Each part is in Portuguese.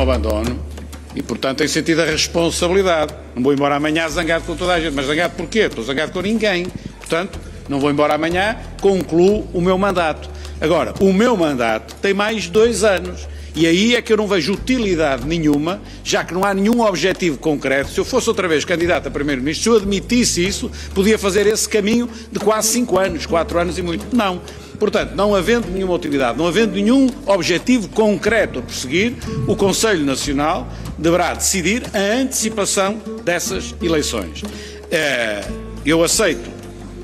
abandono e, portanto, tenho sentido a responsabilidade. Não vou embora amanhã zangado com toda a gente. Mas zangado porquê? Estou zangado com ninguém. Portanto, não vou embora amanhã, concluo o meu mandato. Agora, o meu mandato tem mais dois anos. E aí é que eu não vejo utilidade nenhuma, já que não há nenhum objetivo concreto. Se eu fosse outra vez candidato a Primeiro-Ministro, se eu admitisse isso, podia fazer esse caminho de quase cinco anos, quatro anos e muito. Não. Portanto, não havendo nenhuma utilidade, não havendo nenhum objetivo concreto a perseguir, o Conselho Nacional deverá decidir a antecipação dessas eleições. Eh, eu aceito,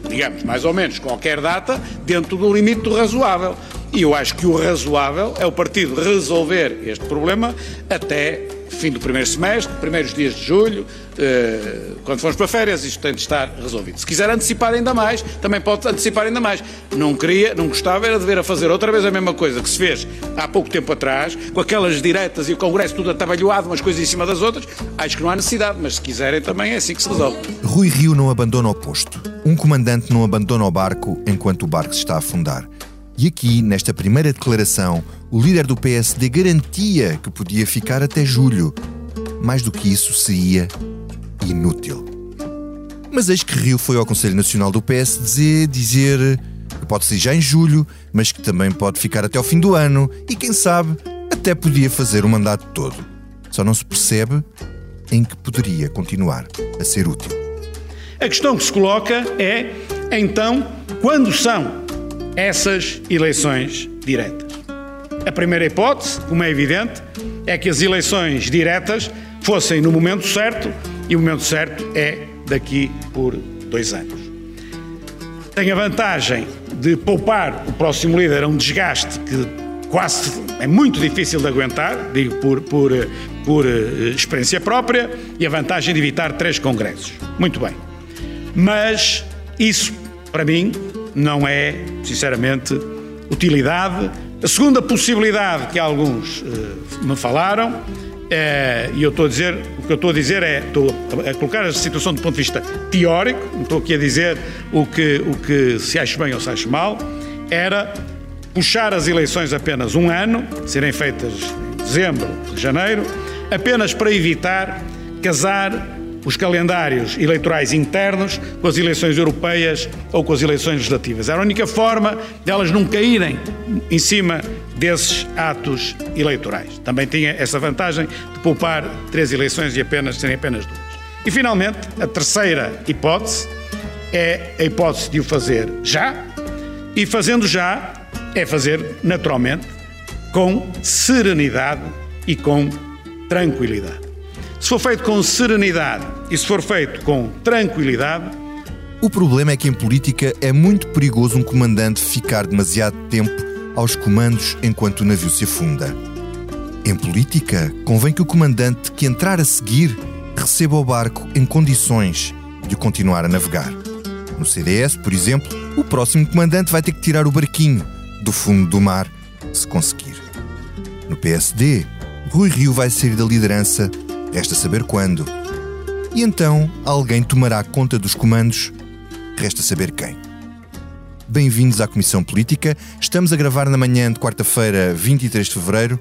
digamos, mais ou menos qualquer data, dentro do limite do razoável. E eu acho que o razoável é o partido resolver este problema até fim do primeiro semestre, primeiros dias de julho, eh, quando formos para férias, isto tem de estar resolvido. Se quiser antecipar ainda mais, também pode antecipar ainda mais. Não queria, não gostava, era de ver a fazer outra vez a mesma coisa que se fez há pouco tempo atrás, com aquelas diretas e o Congresso tudo atabalhoado, umas coisas em cima das outras. Acho que não há necessidade, mas se quiserem também é assim que se resolve. Rui Rio não abandona o posto. Um comandante não abandona o barco enquanto o barco se está a afundar. E aqui, nesta primeira declaração, o líder do PSD garantia que podia ficar até julho. Mais do que isso, seria inútil. Mas eis que Rio foi ao Conselho Nacional do PSD dizer que pode ser já em julho, mas que também pode ficar até ao fim do ano e, quem sabe, até podia fazer o mandato todo. Só não se percebe em que poderia continuar a ser útil. A questão que se coloca é, então, quando são essas eleições diretas. A primeira hipótese, como é evidente, é que as eleições diretas fossem no momento certo e o momento certo é daqui por dois anos. Tem a vantagem de poupar o próximo líder a um desgaste que quase é muito difícil de aguentar, digo por, por, por eh, experiência própria, e a vantagem de evitar três congressos. Muito bem. Mas isso, para mim, não é, sinceramente, utilidade. A segunda possibilidade que alguns uh, me falaram, é, e eu estou a dizer, o que eu estou a dizer é, estou a colocar a situação do ponto de vista teórico, não estou aqui a dizer o que, o que se acha bem ou se acha mal, era puxar as eleições apenas um ano, serem feitas em dezembro, janeiro, apenas para evitar casar os calendários eleitorais internos com as eleições europeias ou com as eleições legislativas. Era a única forma de elas não caírem em cima desses atos eleitorais. Também tinha essa vantagem de poupar três eleições e apenas serem apenas duas. E finalmente, a terceira hipótese é a hipótese de o fazer já, e fazendo já é fazer naturalmente com serenidade e com tranquilidade. Se for feito com serenidade e se for feito com tranquilidade. O problema é que em política é muito perigoso um comandante ficar demasiado tempo aos comandos enquanto o navio se afunda. Em política, convém que o comandante que entrar a seguir receba o barco em condições de continuar a navegar. No CDS, por exemplo, o próximo comandante vai ter que tirar o barquinho do fundo do mar, se conseguir. No PSD, Rui Rio vai sair da liderança Resta saber quando. E então alguém tomará conta dos comandos. Resta saber quem. Bem-vindos à Comissão Política. Estamos a gravar na manhã de quarta-feira, 23 de fevereiro.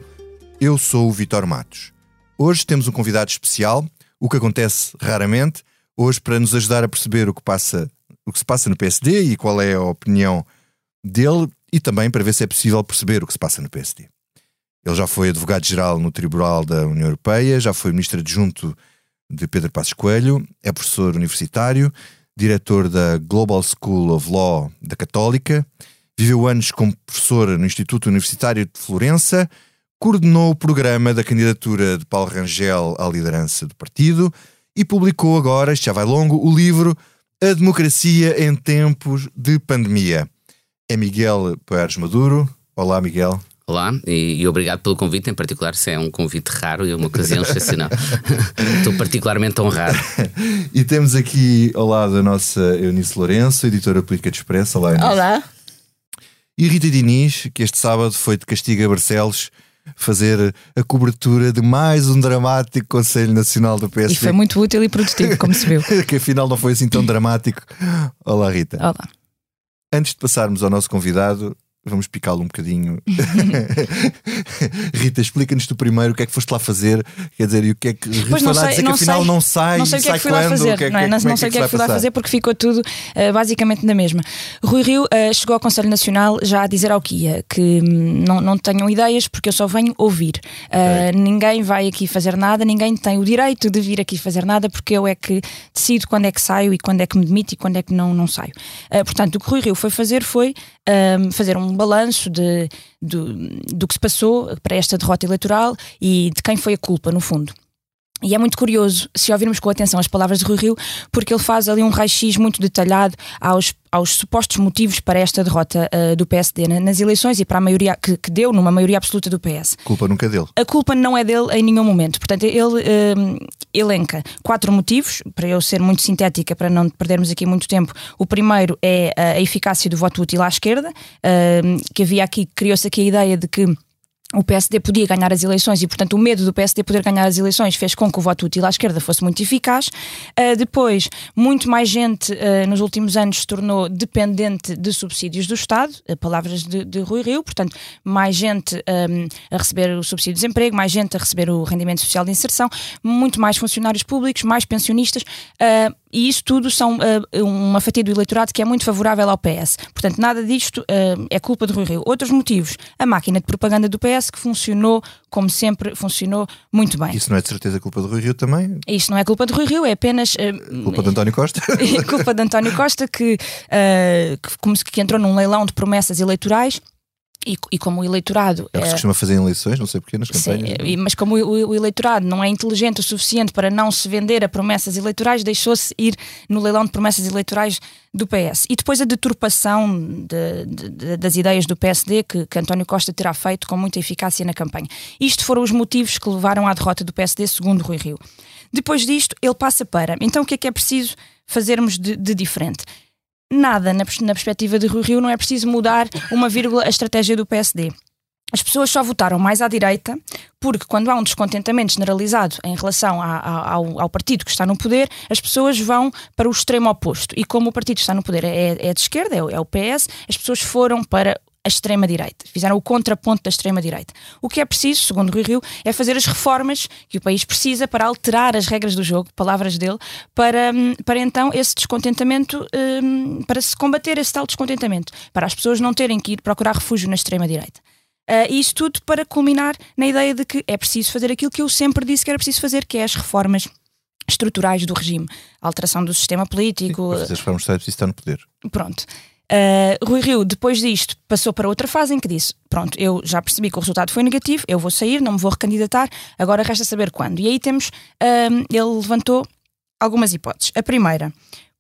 Eu sou o Vitor Matos. Hoje temos um convidado especial, o que acontece raramente. Hoje, para nos ajudar a perceber o que, passa, o que se passa no PSD e qual é a opinião dele, e também para ver se é possível perceber o que se passa no PSD. Ele já foi advogado-geral no Tribunal da União Europeia, já foi ministro adjunto de Pedro Passos Coelho, é professor universitário, diretor da Global School of Law da Católica, viveu anos como professor no Instituto Universitário de Florença, coordenou o programa da candidatura de Paulo Rangel à liderança do partido e publicou agora, isto já vai longo, o livro A Democracia em Tempos de Pandemia. É Miguel Poeres Maduro. Olá, Miguel. Olá e, e, obrigado pelo convite, em particular, se é um convite raro e uma ocasião excepcional. Estou particularmente honrado. e temos aqui ao lado a nossa Eunice Lourenço, editora política de Expresso. Olá, Eunice. Olá. E Rita Diniz, que este sábado foi de castigo a Barcelos fazer a cobertura de mais um dramático Conselho Nacional do PSD. E foi muito útil e produtivo, como se viu. que afinal não foi assim tão dramático. Olá, Rita. Olá. Antes de passarmos ao nosso convidado, vamos picá-lo um bocadinho. Rita, explica-nos tu primeiro o que é que foste lá fazer, quer dizer, e o que é que. Pois não sei, dizer não que afinal sei, não sai, não sei o que é que fui lá fazer, que é não, é? não, é não sei o que é que fui lá fazer porque ficou tudo eh, basicamente na mesma. Rui Rio eh, chegou ao Conselho Nacional já a dizer ao que ia que hum, não, não tenham ideias porque eu só venho ouvir. Eh, Ninguém vai aqui fazer nada, ninguém tem o direito de vir aqui fazer nada porque eu é que decido quando é que saio e quando é que me demito e quando é que não, não saio. Portanto, o que Rui Rio foi fazer foi hum, fazer um balanço de, do, do que se passou para esta derrota eleitoral e de quem foi a culpa, no fundo. E é muito curioso se ouvirmos com atenção as palavras de Rui Rio, porque ele faz ali um raio-x muito detalhado aos, aos supostos motivos para esta derrota ah, do PSD na- nas eleições e para a maioria que, que deu numa maioria absoluta do PS. Culpa nunca dele. A culpa não é dele em nenhum momento. Portanto, ele hum, elenca quatro motivos, para eu ser muito sintética, para não perdermos aqui muito tempo. O primeiro é a, a eficácia do voto útil à esquerda, hum, que havia aqui, criou-se aqui a ideia de que o PSD podia ganhar as eleições e, portanto, o medo do PSD poder ganhar as eleições fez com que o voto útil à esquerda fosse muito eficaz. Uh, depois, muito mais gente uh, nos últimos anos se tornou dependente de subsídios do Estado, palavras de, de Rui Rio, portanto, mais gente um, a receber o subsídio de desemprego, mais gente a receber o rendimento social de inserção, muito mais funcionários públicos, mais pensionistas. uh, e isso tudo são uh, uma fatia do eleitorado que é muito favorável ao PS. Portanto, nada disto uh, é culpa de Rui Rio. Outros motivos, a máquina de propaganda do PS que funcionou, como sempre, funcionou muito bem. Isso não é de certeza culpa de Rui Rio também? Isto não é culpa de Rui Rio, é apenas uh, Culpa de António Costa? é culpa de António Costa que, que, que entrou num leilão de promessas eleitorais e, e como o eleitorado É o que se eh, costuma fazer em eleições, não sei porquê, nas Sim, campanhas. e- mas como o, o eleitorado não é inteligente o suficiente para não se vender a promessas eleitorais, deixou-se ir no leilão de promessas eleitorais do PS. E depois a deturpação de- de- de- das ideias do PSD que, que António Costa terá feito com muita eficácia na campanha. Isto foram os motivos que levaram à derrota do PSD, segundo Rui Rio. Depois disto, ele passa para. Então, o que é que é preciso fazermos de, de diferente? Nada na, pers- na perspectiva de Rui Rio, não é preciso mudar uma vírgula a estratégia do PSD. As pessoas só votaram mais à direita porque, quando há um descontentamento generalizado em relação a- a- ao, ao partido que está no poder, as pessoas vão para o extremo oposto. E como o partido que está no poder é, é de esquerda, é, é o PS, as pessoas foram para a extrema-direita. Fizeram o contraponto da extrema-direita. O que é preciso, segundo Rui Rio, é fazer as reformas que o país precisa para alterar as regras do jogo, palavras dele, para, hum, para então esse descontentamento, hum, para se combater esse tal descontentamento, para as pessoas não terem que ir procurar refúgio na extrema-direita. Uh, e isto tudo para culminar na ideia de que é preciso fazer aquilo que eu sempre disse que era preciso fazer, que é as reformas estruturais do regime, a alteração do sistema político, Para fazer as formas de Estado é preciso estar no poder. Pronto. Uh, Rui Rio, depois disto, passou para outra fase em que disse: Pronto, eu já percebi que o resultado foi negativo, eu vou sair, não me vou recandidatar, agora resta saber quando. E aí temos, um, ele levantou algumas hipóteses. A primeira,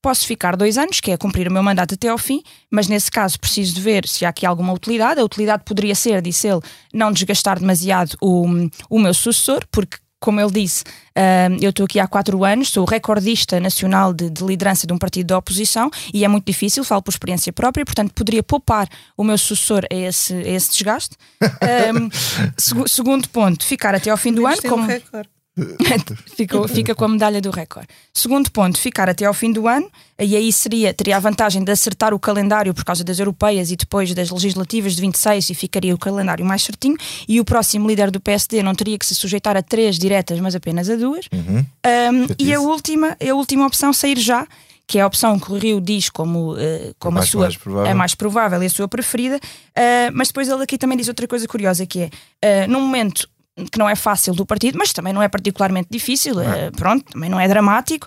posso ficar dois anos, que é cumprir o meu mandato até ao fim, mas nesse caso preciso de ver se há aqui alguma utilidade. A utilidade poderia ser, disse ele, não desgastar demasiado o, o meu sucessor, porque como ele disse, uh, eu estou aqui há quatro anos, sou recordista nacional de, de, liderança de um partido da oposição e é muito difícil, falo por experiência própria, portanto poderia poupar o meu sucessor a esse, a esse desgaste. Um, seg segundo ponto, ficar até ao fim do ano. Como... Um Fica, fica com a medalha do recorde. Segundo ponto, ficar até ao fim do ano, e aí seria, teria a vantagem de acertar o calendário por causa das europeias e depois das legislativas de 26 e ficaria o calendário mais certinho. E o próximo líder do PSD não teria que se sujeitar a três diretas, mas apenas a duas. Uhum. Um, e a última, a última opção, sair já, que é a opção que o Rio diz como, uh, como a, mais, sua mais provável. a mais provável e a sua preferida. Uh, mas depois ele aqui também diz outra coisa curiosa que é, uh, num momento que não é fácil do partido, mas também não é particularmente difícil, é. pronto, também não é dramático.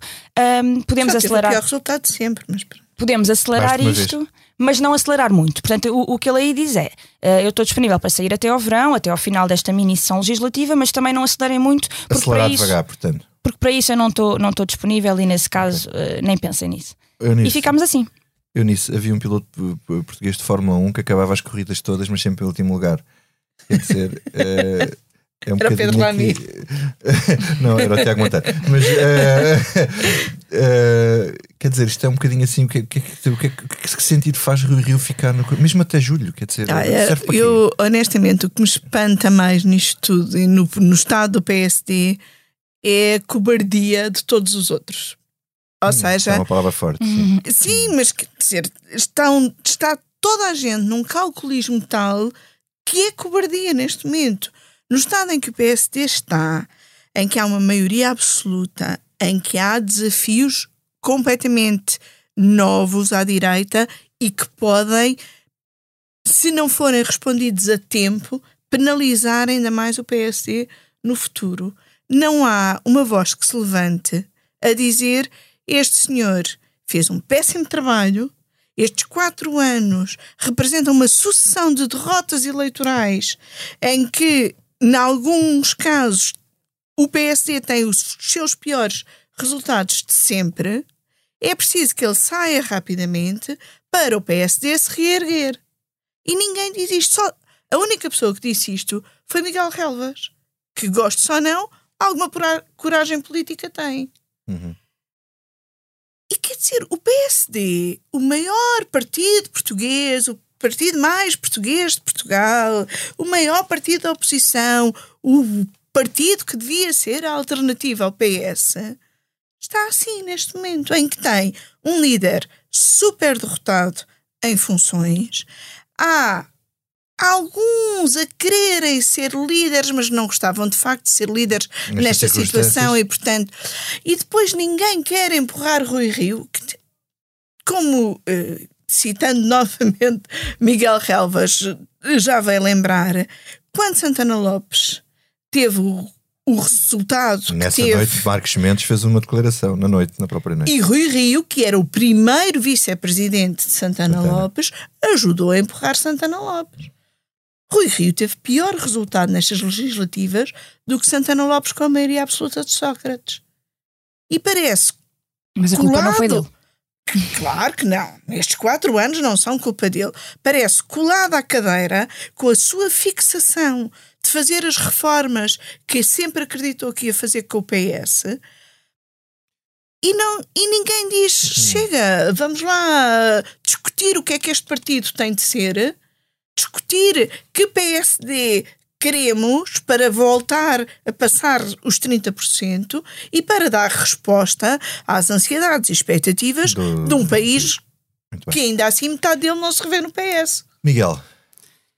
Um, podemos Só acelerar. O pior resultado de sempre, mas Podemos acelerar isto, vez. mas não acelerar muito. Portanto, o, o, que ele aí diz é: uh, eu estou disponível para sair até ao verão, até ao final desta mini sessão legislativa, mas também não acelerem muito. Porque acelerar para isso, devagar, portanto. Porque para isso eu não estou não disponível e nesse caso uh, nem pensem nisso. Eunice, e ficamos assim. Eunice, havia um piloto português de Fórmula 1 que acabava as corridas todas, mas sempre em último lugar. Quer dizer. uh, é um era o Pedro Lamy. Não, era o Tiago Monteiro. Mas uh, uh, quer dizer, isto é um bocadinho assim. O que, que, que, que, sentido faz Rio Rio ficar no. Mesmo até julho, quer dizer. Ah, é, eu, honestamente, o que me espanta mais nisto tudo e no, no estado do PSD é a cobardia de todos os outros. Ou hum, seja. É uma palavra forte. Uhum. Sim, sim mas quer dizer, estão, está toda a gente num calculismo tal que é cobardia neste momento. No estado em que o PSD está, em que há uma maioria absoluta, em que há desafios completamente novos à direita e que podem, se não forem respondidos a tempo, penalizar ainda mais o PSD no futuro. Não há uma voz que se levante a dizer este senhor fez um péssimo trabalho, estes quatro anos representam uma sucessão de derrotas eleitorais em que, em alguns casos, o PSD tem os seus piores resultados de sempre. É preciso que ele saia rapidamente para o PSD se reerguer. E ninguém diz isto. Só a única pessoa que disse isto foi Miguel Relvas, que gosto só não, alguma coragem política tem. Uhum. E quer dizer, o PSD, o maior partido português, o partido mais português de Portugal, o maior partido da oposição, o partido que devia ser a alternativa ao PS, está assim neste momento, em que tem um líder super derrotado em funções. Há alguns a quererem ser líderes, mas não gostavam de facto de ser líderes nesta situação e, portanto, e depois ninguém quer empurrar Rui Rio, que, como eh, citando novamente Miguel Relvas, já vai lembrar, quando Santana Lopes teve o o resultado Nessa teve... noite, Marcos Mendes fez uma declaração na noite, na própria noite. E Rui Rio, que era o primeiro vice-presidente de Santana, Santana, Lopes, ajudou a empurrar Santana Lopes. Rui Rio teve pior resultado nestas legislativas do que Santana Lopes com a maioria absoluta de Sócrates. E parece. Mas a colado, culpa não foi dele. Claro que não. Estes quatro anos não são culpa dele. Parece colado à cadeira com a sua fixação de fazer as reformas que sempre acreditou que ia fazer com o PS. E, não, e ninguém diz: uhum. chega, vamos lá discutir o que é que este partido tem de ser discutir que PSD queremos para voltar a passar os 30% e para dar resposta às ansiedades e expectativas Do... de um país que ainda assim metade dele não se revê no PS. Miguel,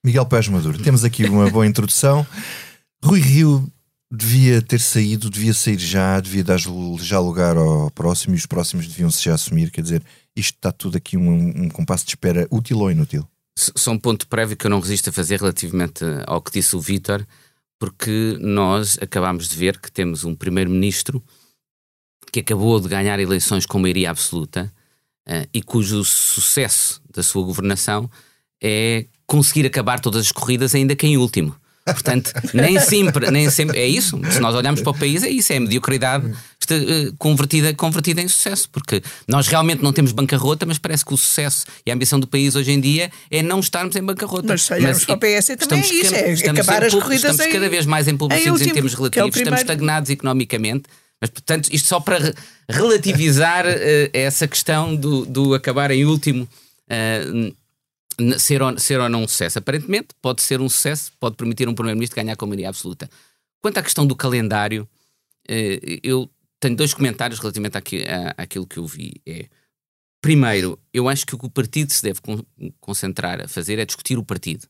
Miguel Pés Maduro, temos aqui uma boa introdução. Rui Rio devia ter saído, devia sair já, devia dar já lugar ao próximo e os próximos deviam-se já assumir. Quer dizer, isto está tudo aqui um, um compasso de espera útil ou inútil? Só um ponto prévio que eu não resisto a fazer relativamente ao que disse o Vítor, porque nós acabamos de ver que temos um primeiro-ministro que acabou de ganhar eleições com maioria absoluta uh, e cujo sucesso da sua governação é conseguir acabar todas as corridas, ainda que em último. Portanto, nem sempre, nem sempre é isso. Se nós olharmos para o país, é isso, é a mediocridade eh, convertida, convertida em sucesso, porque nós realmente não temos bancarrota, mas parece que o sucesso e a ambição do país hoje em dia é não estarmos em bancarrota. Mas se olharmos para o PS também é isso, é acabar as corridas Estamos cada vez mais empobrecidos em, em termos é relativos, é estamos estagnados economicamente. Mas, portanto, isto só para relativizar uh, essa questão do, do acabar em último. Uh, ser ou, ser ou não um sucesso. Aparentemente, pode ser um sucesso, pode permitir um Primeiro-Ministro ganhar com maioria absoluta. Quanto à questão do calendário, eh, eu tenho dois comentários relativamente àqui, à, àquilo que eu vi. É, primeiro, eu acho que o que o partido se deve concentrar a fazer é discutir o partido.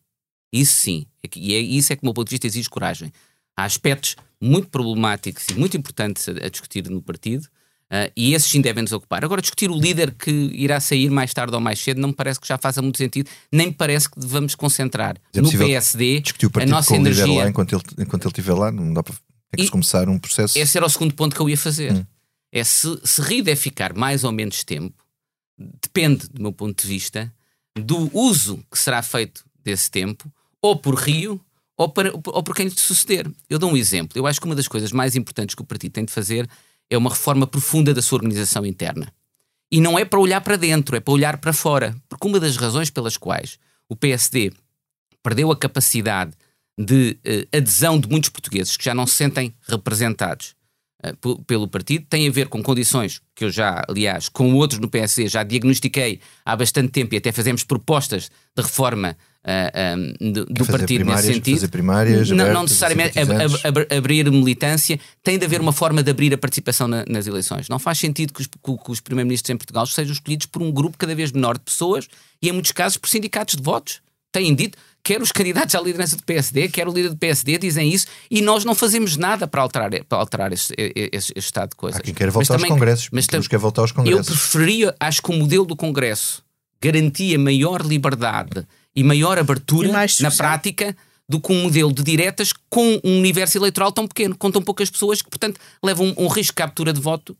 Isso sim, é e é, isso é que, do meu ponto de vista, exige coragem. Há aspectos muito problemáticos e muito importantes a, a discutir no partido, Uh, e esses sim devem nos ocupar. Agora, discutir o líder que irá sair mais tarde ou mais cedo não me parece que já faça muito sentido, nem me parece que devamos concentrar é no PSD a nossa energia. Lá enquanto ele, enquanto ele estiver lá, não dá para é que se começar um processo. Esse era o segundo ponto que eu ia fazer. Hum. É se, se Rio deve ficar mais ou menos tempo, depende, do meu ponto de vista, do uso que será feito desse tempo, ou por Rio, ou, para, ou por quem lhe suceder. Eu dou um exemplo. Eu acho que uma das coisas mais importantes que o partido tem de fazer é uma reforma profunda da sua organização interna. E não é para olhar para dentro, é para olhar para fora. Porque uma das razões pelas quais o PSD perdeu a capacidade de uh, adesão de muitos portugueses que já não se sentem representados uh, pelo partido tem a ver com condições que eu já, aliás, com outros no PSD já diagnostiquei há bastante tempo e até fazemos propostas de reforma uh, do, do partido nesse sentido. Fazer primárias, não, não necessariamente ab, ab, abrir militância, tem de haver uma forma de abrir a participação na, nas eleições. Não faz sentido que os, que os primeiros-ministros em Portugal sejam escolhidos por um grupo cada vez menor de pessoas e, em muitos casos, por sindicatos de votos. Têm dito, quer os candidatos à liderança do PSD, quer o líder do PSD, dizem isso, e nós não fazemos nada para alterar, para alterar esse, esse, esse estado de coisas. Há quem quer voltar mas aos congressos, mas quer voltar aos congressos. Eu preferia, acho que o modelo do congresso garantia maior liberdade e maior abertura e na prática do que um modelo de diretas com um universo eleitoral tão pequeno, com tão poucas pessoas que, portanto, levam um, um risco de captura de voto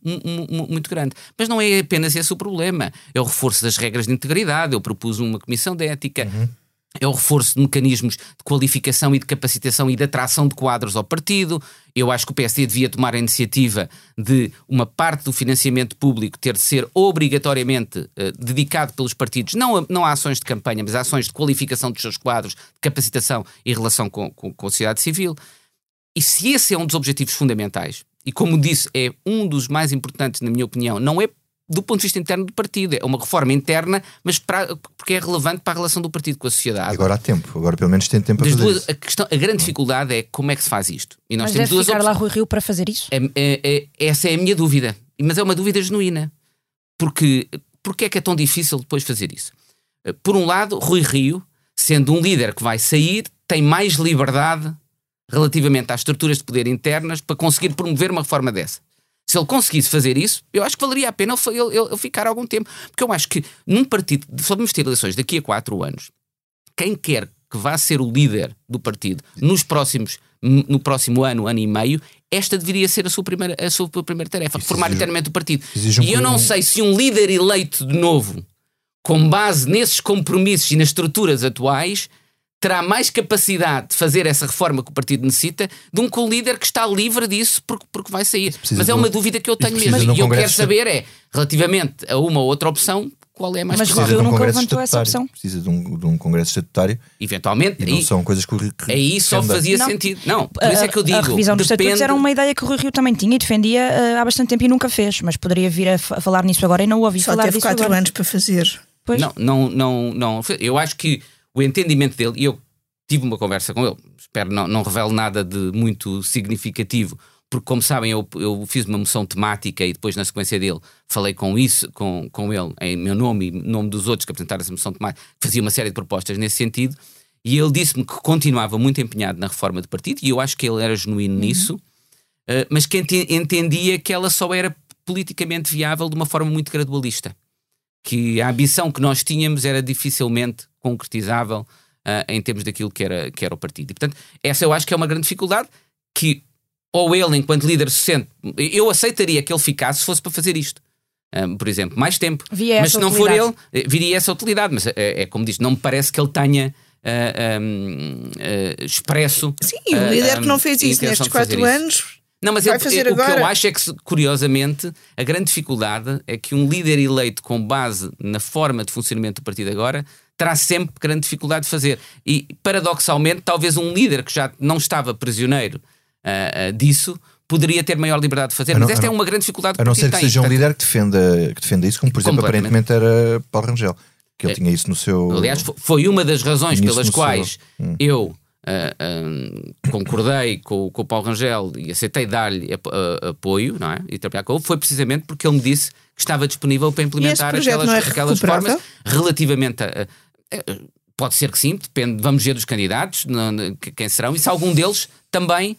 muito grande. Mas não é apenas esse o problema. É o reforço das regras de integridade. Eu propus uma comissão de ética. Uhum é o reforço de mecanismos de qualificação e de capacitação e de atração de quadros ao partido. Eu acho que o PSD devia tomar a iniciativa de uma parte do financiamento público ter de ser obrigatoriamente uh, dedicado pelos partidos, não a, não a ações de campanha, mas a ações de qualificação dos seus quadros, de capacitação e relação com, com, com a sociedade civil. E se esse é um dos objetivos fundamentais, e como disse, é um dos mais importantes, na minha opinião, não é do ponto de vista interno do partido. É uma reforma interna, mas para, porque é relevante para a relação do partido com a sociedade. Agora há tempo, agora pelo menos tem tempo para fazer duas, isso. A, questão, a grande dificuldade é como é que se faz isto. E nós mas temos duas ficar lá Rui Rio para fazer isso? É, é, é, essa é a minha dúvida. Mas é uma dúvida genuína. Porque, porque é que é tão difícil depois fazer isso? Por um lado, Rui Rio, sendo um líder que vai sair, tem mais liberdade relativamente às estruturas de poder internas para conseguir promover uma reforma dessa. Se ele conseguisse fazer isso, eu acho que valeria a pena ele, ele, ele ficar algum tempo. Porque eu acho que num partido, vamos ter eleições daqui a quatro anos, quem quer que vá ser o líder do partido nos próximos, no próximo ano, ano e meio, esta deveria ser a sua primeira, a sua primeira tarefa, Isso formar internamente o partido. Um e eu não sei se um líder eleito de novo, com base nesses compromissos e nas estruturas atuais, terá mais capacidade de fazer essa reforma que o partido necessita de um co-líder que está livre disso porque, porque vai sair. Mas é uma dúvida que eu tenho mesmo. E eu quero saber é, relativamente a uma ou outra opção, qual é mais Mas Rui um nunca levantou essa opção. Precisa de um, de um congresso estatutário. Eventualmente. E não são coisas que o Rio. Aí só fazia não. sentido. Não, por isso é que eu digo. A revisão dos depende... estatutos era uma ideia que o Rui Rio também tinha e defendia uh, há bastante tempo e nunca fez. Mas poderia vir a, a falar nisso agora e não ouvi só falar teve quatro agora. anos para fazer. Pois. Não, não, não, não. Eu acho que o entendimento dele, e eu tive uma conversa com ele, espero não, não revele nada de muito significativo, porque como sabem eu, eu fiz uma moção temática e depois na sequência dele falei com isso, com, com ele, em meu nome e nome dos outros que apresentaram essa moção temática, fazia uma série de propostas nesse sentido, e ele disse-me que continuava muito empenhado na reforma do partido, e eu acho que ele era genuíno uhum. nisso, uh, mas que entendia que ela só era politicamente viável de uma forma muito gradualista. Que a ambição que nós tínhamos era dificilmente concretizável uh, em termos daquilo que era, que era o partido. E, portanto, essa eu acho que é uma grande dificuldade que ou ele, enquanto líder, se sente. Eu aceitaria que ele ficasse se fosse para fazer isto. Um, ah, por exemplo, mais tempo. Via mas se não for ele, viria essa utilidade. Mas é, é como diz, não me parece que ele tenha uh, um, uh, expresso. Sim, o líder que não fez isso nestes quatro anos. Não, mas vai eu, fazer eu, agora. o que eu acho é que, curiosamente, a grande dificuldade é que um líder eleito com base na forma de funcionamento do partido agora terá sempre grande dificuldade de fazer. E, paradoxalmente, talvez um líder que já não estava prisioneiro uh, uh, disso poderia ter maior liberdade de fazer, não, mas esta é uma grande dificuldade A não ser que tem, seja um líder que defenda, que defenda isso, como por exemplo aparentemente era Paulo Rangel, que ele é, tinha isso no seu. Aliás, foi uma das razões pelas quais seu... Hum. eu Uh, concordei com, com o Paulo Rangel e aceitei dar-lhe apoio não é? e trabalhar com ele, foi precisamente porque ele me disse que estava disponível para implementar aquelas, é aquelas formas relativamente a, a, Pode ser que sim, depende, vamos ver dos candidatos, quem serão, e se algum deles também eh,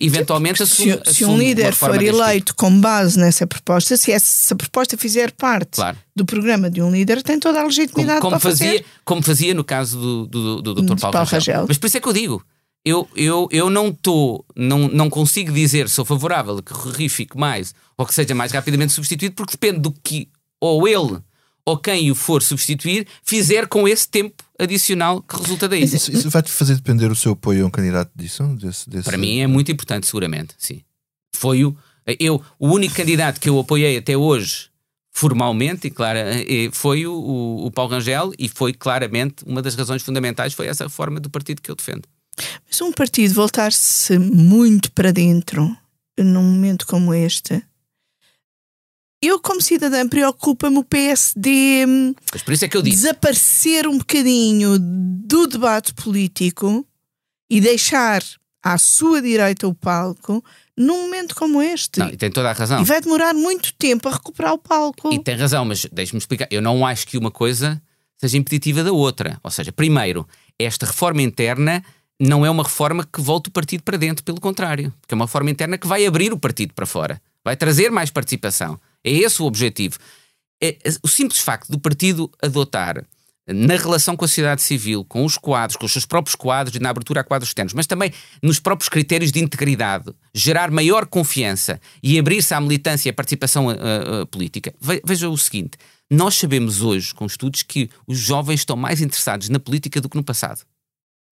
eventualmente assume, se, se um líder for eleito tipo. com base nessa proposta, se essa proposta fizer parte claro. do programa de um líder, tem toda a legitimidade como, como fazia, fazer. Como fazia no caso do, do, do, do Dr. Paulo, Paulo Rangel. Rangel. Mas por isso é que eu digo, eu, eu, eu não estou, não, não consigo dizer sou favorável que o fique mais ou que seja mais rapidamente substituído, porque depende do que ou ele ou quem o for substituir fizer com esse tempo adicional que resulta daí. Isso, isso vai-te fazer depender o seu apoio a um candidato disso? Desse, desse... Para mim é muito importante, seguramente, sim. Foi o, eu, o único candidato que eu apoiei até hoje, formalmente, e claro, eh, foi o, o, o Paulo Rangel, e foi claramente uma das razões fundamentais foi essa forma do partido que eu defendo. Mas um partido voltar-se muito para dentro num momento como este eu, como cidadã, preocupa-me o PSD isso é desaparecer um bocadinho do debate político e deixar à sua direita o palco num momento como este. Não, e tem toda a razão. E vai demorar muito tempo a recuperar o palco. E tem razão, mas deixe-me explicar. Eu não acho que uma coisa seja impeditiva da outra. Ou seja, primeiro, esta reforma interna não é uma reforma que volte o partido para dentro, pelo contrário. Porque é uma reforma interna que vai abrir o partido para fora. Vai trazer mais participação. É esse o objetivo. É, o simples facto do partido adotar na relação com a sociedade civil, com os quadros, com os seus próprios quadros e na abertura a quadros externos, mas também nos próprios critérios de integridade, gerar maior confiança e abrir-se à militância e à participação uh, uh, política. Veja o seguinte: nós sabemos hoje, com estudos, que os jovens estão mais interessados na política do que no passado.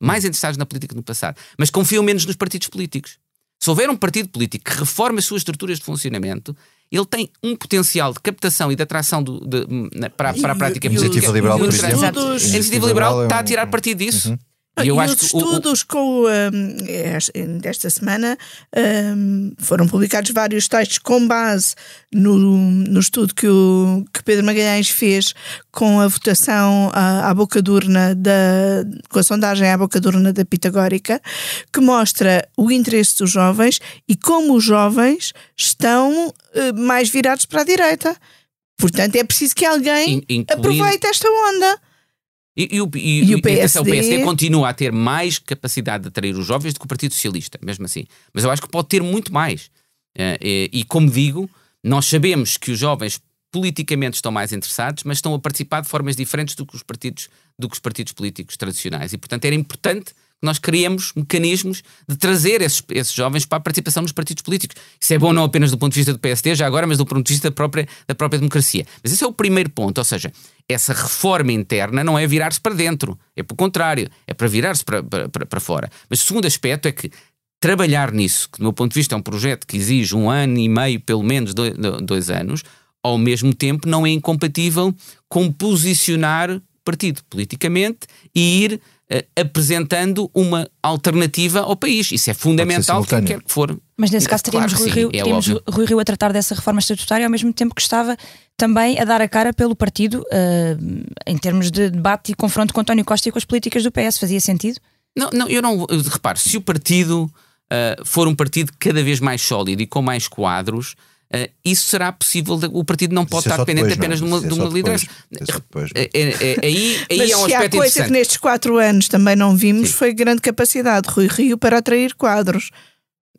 Mais interessados na política do que no passado. Mas confiam menos nos partidos políticos. Se houver um partido político que reforme as suas estruturas de funcionamento, ele tem um potencial de captação e de atração do, de, para, para a prática política. Iniciativa Liberal, por exemplo. A Iniciativa Liberal está a tirar partido disso. Uhum. E, eu e acho os estudos o, com, um, desta semana um, foram publicados vários textos com base no, no estudo que, o, que Pedro Magalhães fez com a votação à, à boca durna da com a sondagem à boca durna da Pitagórica, que mostra o interesse dos jovens e como os jovens estão uh, mais virados para a direita. Portanto, é preciso que alguém aproveite esta onda. E, e, e, e, o PSD... o PSD continua a ter mais capacidade de atrair os jovens do que o Partido Socialista, mesmo assim. Mas eu acho que pode ter muito mais. Uh, e, e, como digo, nós sabemos que os jovens politicamente estão mais interessados, mas estão a participar de formas diferentes do que os partidos, do que os partidos políticos tradicionais. E, portanto, era importante nós criamos mecanismos de trazer esses, esses, jovens para a participação nos partidos políticos. Isso é bom não apenas do ponto de vista do PSD, já agora, mas do ponto de vista da própria, da própria democracia. Mas esse é o primeiro ponto, ou seja, essa reforma interna não é virar-se para dentro, é pelo contrário, é para virar-se para, para, para fora. Mas o segundo aspecto é que trabalhar nisso, que do meu ponto de vista é um projeto que exige um ano e meio, pelo menos dois, dois anos, ao mesmo tempo não é incompatível com posicionar partido politicamente e ir apresentando uma alternativa ao país. Isso é fundamental, quer que for. Mas nesse caso teríamos, claro Rui, Rio, é teríamos Rui Rio a tratar dessa reforma estatutária ao mesmo tempo que estava também a dar a cara pelo partido uh, em termos de debate e confronto com António Costa e com as políticas do PS. Fazia sentido? Não, não eu não. Repare, se o partido uh, for um partido cada vez mais sólido e com mais quadros isso será possível, o partido não pode estar dependente depois, apenas não. de uma, de uma liderança. É, é, é, aí aí Mas é um se aspecto há coisa que nestes quatro anos também não vimos Sim. foi grande capacidade de Rui Rio para atrair quadros.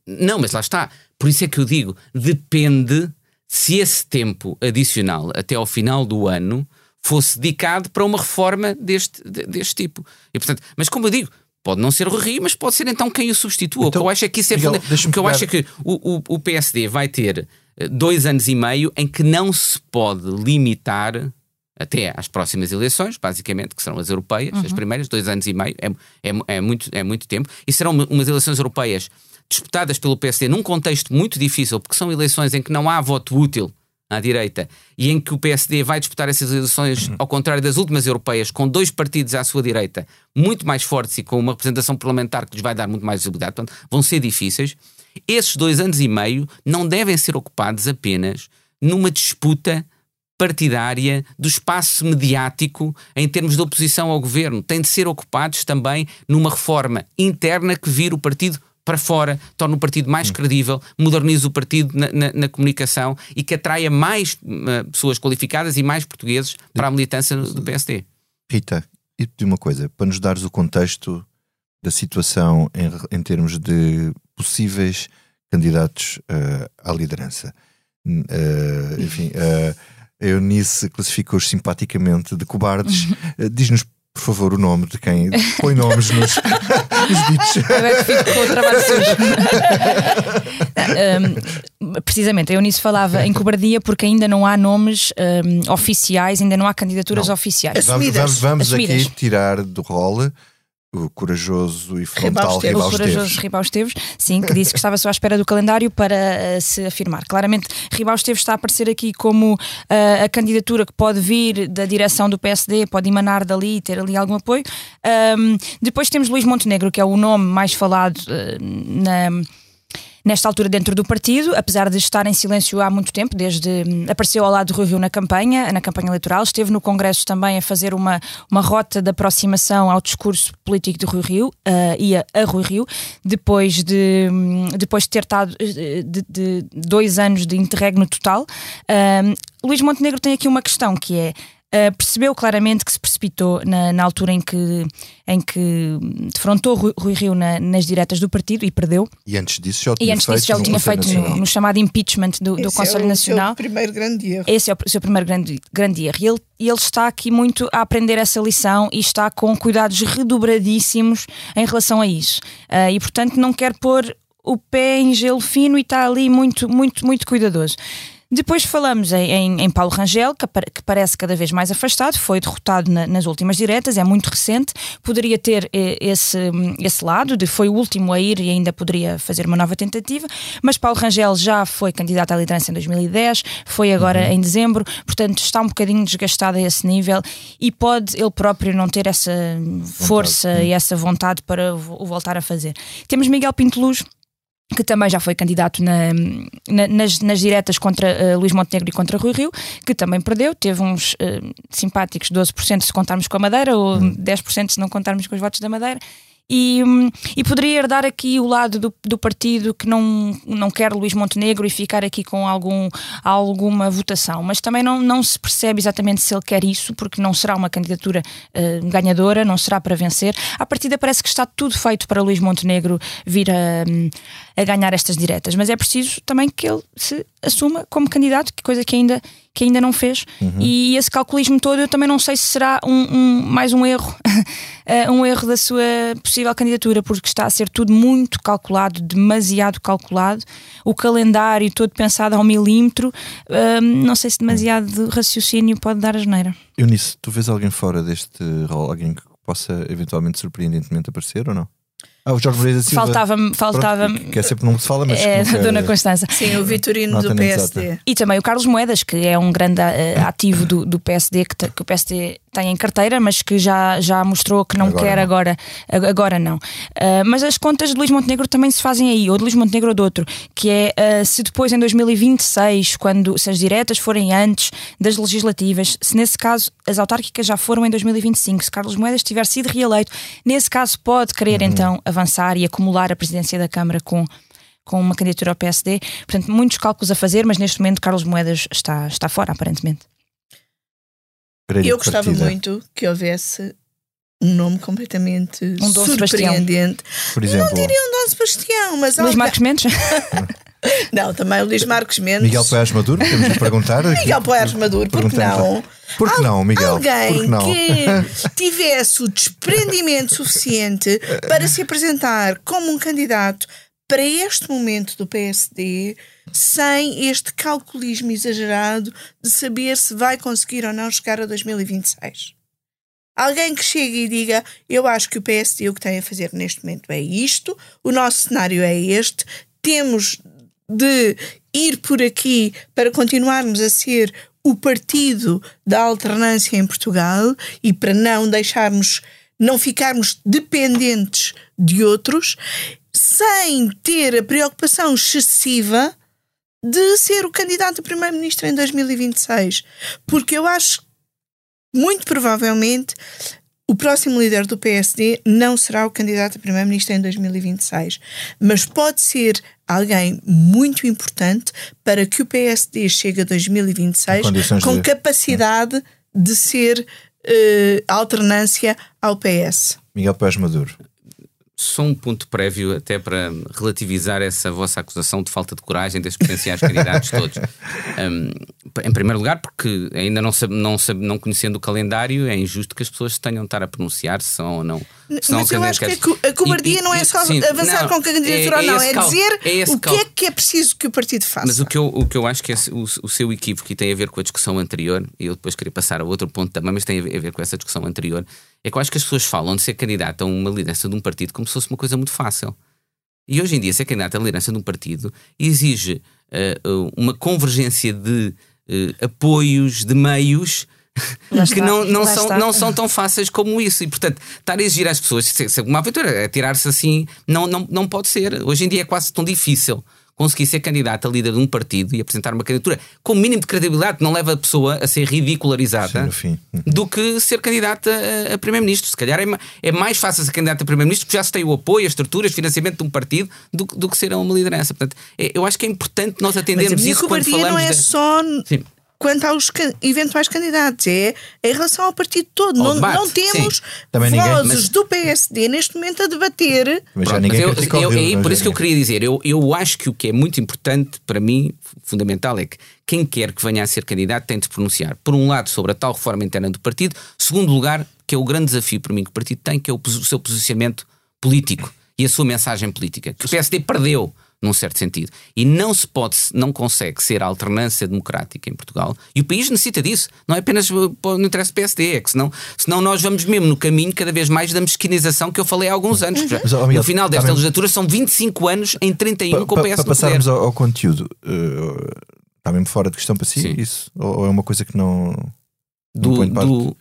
Não, mas lá está. Por isso é que eu digo, depende se esse tempo adicional até ao final do ano fosse dedicado para uma reforma deste, deste tipo. E, portanto, mas como eu digo, Pode não ser o Rio, mas pode ser então quem o substitua. Então, o que eu acho é que isso é Miguel, O que eu acho é que o, o, o PSD vai ter eh, dois anos e meio em que não se pode limitar até às próximas eleições, basicamente, que serão as europeias, uhum. as primeiras, dois anos e meio, é, é, é, muito, é muito tempo, e serão umas eleições europeias disputadas pelo PSD num contexto muito difícil, porque são eleições em que não há voto útil à direita e em que o PSD vai disputar essas eleições, uhum. ao contrário das últimas europeias, com dois partidos à sua direita muito mais fortes e com uma representação parlamentar que lhes vai dar muito mais visibilidade, portanto, vão ser difíceis. Esses dois anos e meio não devem ser ocupados apenas numa disputa partidária do espaço mediático em termos de oposição ao governo. Têm de ser ocupados também numa reforma interna que vira o partido para fora, torna o partido mais hum. credível, moderniza o partido na, na, na comunicação e que atraia mais uh, pessoas qualificadas e mais portugueses para a militância do PSD. Rita, e de uma coisa, para nos dares o contexto da situação em, em termos de possíveis candidatos uh, à liderança. Uh, enfim, uh, a Eunice classificou-os simpaticamente de cobardes. Uh, Diz-nos, por favor, o nome de quem põe nomes nos, nos bits. Eu é que fico com o trabalho um, Precisamente, a Eunice falava em cobardia porque ainda não há nomes um, oficiais, ainda não há candidaturas não. oficiais. Vamos, vamos, vamos aqui tirar do rol o corajoso e frontal Ribau Esteves. O corajoso Ribau Esteves, sim, que disse que estava só à espera do calendário para uh, se afirmar. Claramente, Ribau Esteves está a aparecer aqui como uh, a candidatura que pode vir da direção do PSD, pode emanar dali e ter ali algum apoio. Um, depois temos Luís Montenegro, que é o nome mais falado uh, na nesta altura dentro do partido, apesar de estar em silêncio há muito tempo, desde hum, apareceu ao lado de Rui Rio na campanha, na campanha eleitoral, esteve no Congresso também a fazer uma, uma rota de aproximação ao discurso político de Rui Rio, uh, ia a Rui Rio, depois de, hum, depois de ter estado eh, de, de dois anos de interregno total. Uh, Luís Montenegro tem aqui uma questão que é Uh, percebeu claramente que se precipitou na, na, altura em que, em que defrontou Rui, Rui Rio na, nas diretas do partido e perdeu. E antes disso já o tinha feito, já o tinha feito no, no, chamado impeachment do, do Conselho é o Nacional. Seu primeiro grande erro. Esse é o seu primeiro grande, grande erro. E ele, ele está aqui muito a aprender essa lição e está com cuidados redobradíssimos em relação a isso. Uh, e portanto não quer pôr o pé em gelo fino e está ali muito, muito, muito cuidadoso. Depois falamos em, em, em Paulo Rangel, que, que, parece cada vez mais afastado, foi derrotado na, nas últimas diretas, é muito recente, poderia ter eh, esse, esse lado de foi o último a ir e ainda poderia fazer uma nova tentativa, mas Paulo Rangel já foi candidato à liderança em 2010, foi agora uhum. em dezembro, portanto está um bocadinho desgastado a esse nível e pode ele próprio não ter essa força e essa vontade para o voltar a fazer. Temos Miguel Pinto Luz que também já foi candidato na, na, nas, nas diretas contra uh, Luís Montenegro e contra Rui Rio, que também perdeu, teve uns uh, simpáticos 12% se contarmos com a Madeira, ou hum. 10% se não contarmos com os votos da Madeira, e, hum, e poderia herdar aqui o lado do, do partido que não, não quer Luís Montenegro e ficar aqui com algum, alguma votação, mas também não, não se percebe exatamente se ele quer isso, porque não será uma candidatura uh, ganhadora, não será para vencer. À partida parece que está tudo feito para Luís Montenegro vir a, hum, a ganhar estas diretas, mas é preciso também que ele se assuma como candidato, que coisa que ainda que ainda não fez. Uhum. E esse calculismo todo eu também não sei se será um, um mais um erro, eh, um erro da sua possível candidatura, porque está a ser tudo muito calculado, demasiado calculado. O calendário todo pensado ao milímetro. Um, não sei se demasiado raciocínio pode dar a geneira. Eunice, tu vês alguém fora deste rol, alguém que possa eventualmente surpreendentemente aparecer ou não? Ah, o Jorge Moreira Silva. Faltava-me. Faltava que é sempre não se fala, mas. É, a Dona Constança. Sim, o Vitorino do PSD. E também o Carlos Moedas, que é um grande uh, ativo do, do PSD, que, que, o PSD tem em carteira, mas que já, já mostrou que não agora quer não. agora. Agora não. Uh, mas as contas de Luís Montenegro também se fazem aí, ou de Luís Montenegro ou de outro, que é uh, se depois em 2026, quando se as diretas forem antes das legislativas, se nesse caso as autárquicas já foram em 2025, se Carlos Moedas tiver sido reeleito, nesse caso pode querer uhum. então avançar e acumular a presidência da Câmara com com uma candidatura ao PSD. Portanto, muitos cálculos a fazer, mas neste momento Carlos Moedas está, está fora, aparentemente. Eu gostava partida. muito que houvesse um nome completamente um surpreendente. Por exemplo, não diria um Dom Sebastião, mas Luís Marcos Mendes? não, também o Luís Marcos Mendes. Miguel Poiares Maduro, temos de perguntar. Miguel Poiares Maduro, por que não? Por que não, Miguel? Alguém que, não? que tivesse o desprendimento suficiente para se apresentar como um candidato para este momento do PSD sem este calculismo exagerado de saber se vai conseguir ou não chegar a 2026. Alguém que chegue e diga: Eu acho que o PSD o que tem a fazer neste momento é isto, o nosso cenário é este, temos de ir por aqui para continuarmos a ser o partido da alternância em Portugal e para não deixarmos, não ficarmos dependentes de outros, sem ter a preocupação excessiva de ser o candidato a primeiro-ministro em 2026. Porque eu acho muito provavelmente o próximo líder do PSD não será o candidato a primeiro-ministro em 2026, mas pode ser alguém muito importante para que o PSD chegue a 2026 com de... capacidade de ser uh, alternância ao PS. Miguel Pérez Maduro só um ponto prévio, até para relativizar essa vossa acusação de falta de coragem desses potenciais candidatos todos. Um, em primeiro lugar, porque ainda não, sabe, não, sabe, não conhecendo o calendário, é injusto que as pessoas tenham de estar a pronunciar se são ou não. Se Mas eu acho que a, cobardia e, não é só sim, avançar não, com a candidatura é, ou não, é, é dizer é o que é que é preciso que o partido faça. Mas o que eu, o que eu acho que é o, o seu equívoco e tem a ver com a discussão anterior, e eu depois queria passar a outro ponto também, mas tem a ver com essa discussão anterior é que eu acho que as pessoas falam de ser candidato a uma liderança de um partido como se fosse uma coisa muito fácil. E hoje em dia, ser candidato à liderança de um partido exige uh, uma convergência de uh, apoios, de meios, que não, não, são, não são tão fáceis como isso. E, portanto, estar a exigir às pessoas, uma aventura, tirar-se assim, não, não, não pode ser. Hoje em dia é quase tão difícil conseguir ser candidato a líder de um partido e apresentar uma candidatura com o mínimo de credibilidade que não leva a pessoa a ser ridicularizada Sim, uhum. do que ser candidato a, a Primeiro-Ministro. Se calhar é, é, mais fácil ser candidato a Primeiro-Ministro porque já se tem o apoio, as estruturas, o financiamento de um partido do, do que ser a uma liderança. Portanto, é, eu acho que é importante nós atendermos Mas a isso quando falamos. Não é de... só. Sim quanto aos eventuais candidatos, é em relação ao partido todo. Não, não, temos vozes do PSD neste momento a debater. Mas já ninguém mas eu, eu, eu, por isso que eu queria dizer, eu, eu acho que o que é muito importante para mim, fundamental, é que quem quer que venha a ser candidato tem de se pronunciar, por um lado, sobre a tal reforma interna do partido, segundo lugar, que é o grande desafio para mim que o partido tem, que é o, o seu posicionamento político e a sua mensagem política, que o PSD perdeu num certo sentido. E não se pode, não consegue ser a alternância democrática em Portugal. E o país necessita disso. Não é apenas no interesse do PSD, é que senão, senão nós vamos mesmo no caminho cada vez mais da mesquinização que eu falei há alguns anos. Mas, oh, no final desta tá legislatura são 25 anos em 31 pa, com o PS Para passarmos ao, ao, conteúdo, uh, está mesmo fora de questão para si Sim. isso? Ou, ou, é uma coisa que não... não do, do,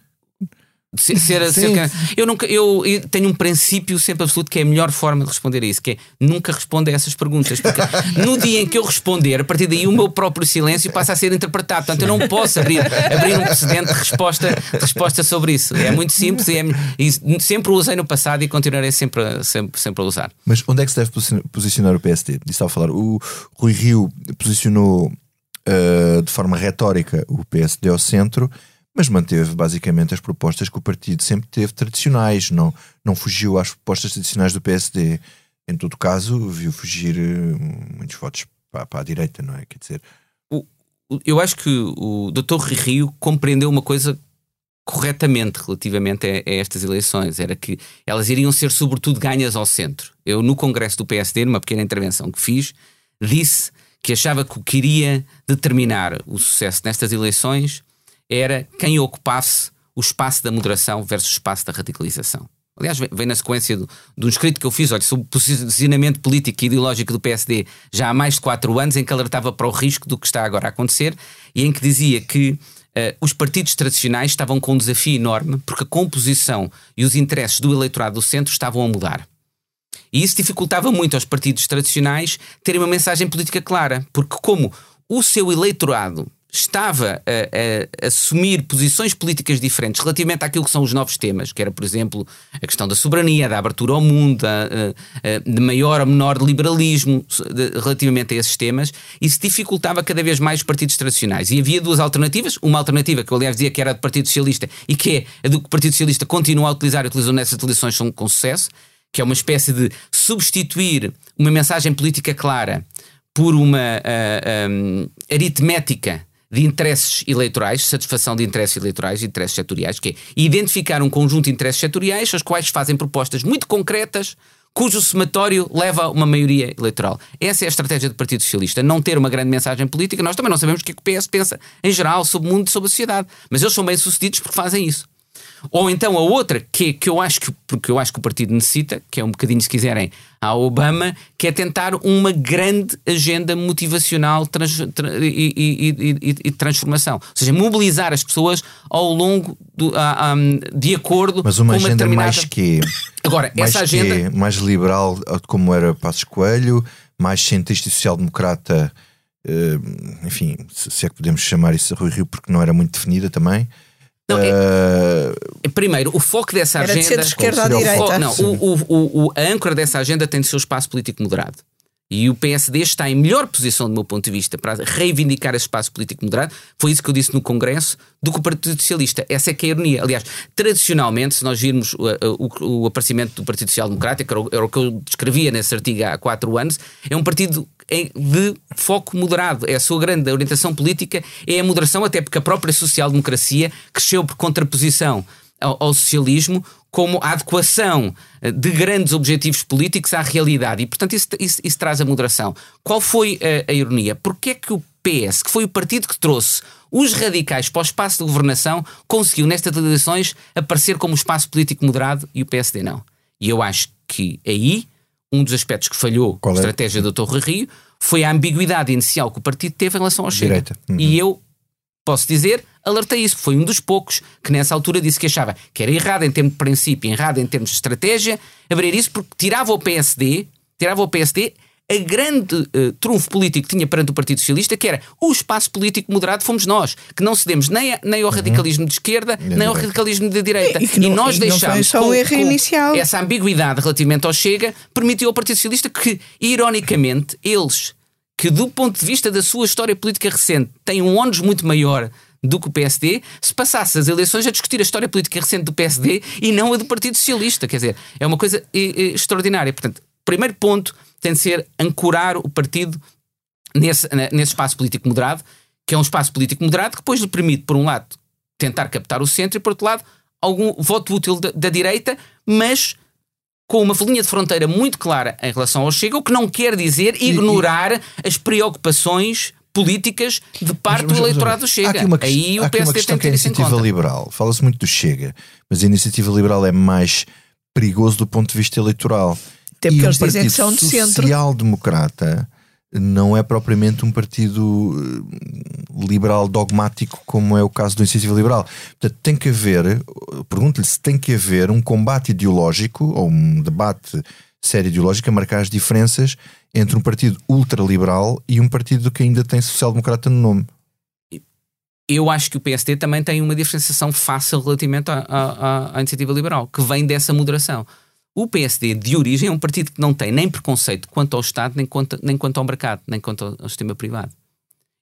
Ser, ser, ser, eu, nunca, eu, eu, tenho um princípio sempre absoluto que é a melhor forma de responder a isso, que é nunca responder a essas perguntas. Porque no dia em que eu responder, a partir daí o meu próprio silêncio passa a ser interpretado. Portanto, eu não posso abrir, abrir um precedente de resposta, de resposta sobre isso. É muito simples e, é, e sempre o usei no passado e continuarei sempre, sempre, sempre a usar. Mas onde é que se deve posicionar o PSD? Disse a falar. O Rui Rio posicionou uh, de forma retórica o PSD ao centro mas manteve basicamente as propostas que o partido sempre teve tradicionais, não, não fugiu às propostas tradicionais do PSD. Em todo caso, viu fugir uh, muitos votos para, para, a direita, não é? Quer dizer. O, eu acho que o Dr. Rio compreendeu uma coisa corretamente relativamente a, a, estas eleições, era que elas iriam ser sobretudo ganhas ao centro. Eu, no Congresso do PSD, numa pequena intervenção que fiz, disse que achava que o que iria determinar o sucesso nestas eleições era quem ocupasse o espaço da moderação versus o espaço da radicalização. Aliás, vem na sequência do, de um escrito que eu fiz olha, sobre o posicionamento político e ideológico do PSD já há mais de quatro anos, em que alertava para o risco do que está agora a acontecer e em que dizia que Uh, os partidos tradicionais estavam com um desafio enorme porque a composição e os interesses do eleitorado do centro estavam a mudar. E isso dificultava muito aos partidos tradicionais terem uma mensagem política clara, porque, como o seu eleitorado estava a, a, assumir posições políticas diferentes relativamente àquilo que são os novos temas, que era, por exemplo, a questão da soberania, da abertura ao mundo, de maior ou menor liberalismo relativamente a esses temas, isso dificultava cada vez mais os partidos tradicionais. E havia duas alternativas, uma alternativa que eu aliás dizia que era do Partido Socialista e que é a do que o Partido Socialista continua a utilizar e utilizou nessas eleições com sucesso, que é uma espécie de substituir uma mensagem política clara por uma uh, um, aritmética de interesses eleitorais, satisfação de interesses eleitorais e interesses setoriais, que é identificar um conjunto de interesses setoriais, os quais fazem propostas muito concretas, cujo somatório leva a uma maioria eleitoral. Essa é a estratégia do Partido Socialista, não ter uma grande mensagem política. Nós também não sabemos o que, é o PS pensa em geral sobre o mundo e sobre a sociedade, mas eles são bem-sucedidos porque fazem isso. Ou então a outra, que, que eu acho que, porque eu acho que o partido necessita, que é um bocadinho, se quiserem, a Obama, que é tentar uma grande agenda motivacional trans, tra, e, e, e, e, transformação. Ou seja, mobilizar as pessoas ao longo do, a, a, de acordo Mas uma com uma agenda determinada... mais que Agora, mais essa agenda. Que, mais liberal, como era Passos Coelho, mais cientista e social-democrata, eh, enfim, se é que podemos chamar isso a Rui Rio, porque não era muito definida também. Não, é, uh, primeiro, o foco dessa agenda. De de esquerda à direita. não, o, o, o, a âncora dessa agenda tem de ser o espaço político moderado. E o PSD está em melhor posição, do meu ponto de vista, para reivindicar esse espaço político moderado. Foi isso que eu disse no Congresso, do que o Partido Socialista. Essa é que é a ironia. Aliás, tradicionalmente, se nós virmos o, o, o aparecimento do Partido Social Democrático, era o, era o que eu descrevia nesse artigo há quatro anos, é um partido de foco moderado. É a sua grande orientação política, é a moderação, até porque a própria social-democracia cresceu por contraposição ao, ao socialismo como a adequação eh, de grandes objetivos políticos à realidade. E, portanto, isso, isso, isso traz a moderação. Qual foi a, a ironia? Porquê é que o PS, que foi o partido que trouxe os radicais para o espaço de governação, conseguiu nestas eleições aparecer como espaço político moderado e o PSD não? E eu acho que aí um dos aspectos que falhou na é? estratégia do Torre Rio foi a ambiguidade inicial que o partido teve em relação ao Chega. Uhum. E eu posso dizer, alertei isso. Foi um dos poucos que nessa altura disse que achava que era errado em termos de princípio, errado em termos de estratégia, abrir isso porque tirava o PSD, tirava o PSD a grande uh, trunfo político que tinha perante o Partido Socialista, que era o espaço político moderado fomos nós, que não cedemos nem, a, nem ao uhum. radicalismo de esquerda, nem, nem ao radicalismo de direita. E, e, não, e nós e deixámos com, um com essa ambiguidade relativamente ao Chega, permitiu ao Partido Socialista que, ironicamente, eles, que do ponto de vista da sua história política recente, têm um ónus muito maior do que o PSD, se passasse as eleições a discutir a história política recente do PSD e não a do Partido Socialista. Quer dizer, é uma coisa extraordinária. Portanto, primeiro ponto tem de ser ancorar o partido nesse, nesse espaço político moderado, que é um espaço político moderado que depois lhe permite, por um lado, tentar captar o centro e, por outro lado, algum voto útil da, da direita, mas com uma linha de fronteira muito clara em relação ao Chega, o que não quer dizer ignorar as preocupações políticas de parte mas, mas, do eleitorado do Chega. Há uma, Aí o PSD tem que ter é a iniciativa liberal. Fala-se muito do Chega, mas a iniciativa liberal é mais perigoso do ponto de vista eleitoral. Até porque e eles um dizem que são de centro. social-democrata não é propriamente um partido eh, liberal dogmático como é o caso do Iniciativa Liberal. Portanto, tem que haver, pergunto-lhe se tem que haver um combate ideológico ou um debate sério ideológico a marcar as diferenças entre um partido ultraliberal e um partido que ainda tem social-democrata no nome. Eu acho que o PSD também tem uma diferenciação fácil relativamente à, à, à iniciativa liberal, que vem dessa moderação. O PSD, de origem, é um partido que não tem nem preconceito quanto ao Estado, nem quanto, nem quanto ao mercado, nem quanto ao, ao sistema privado.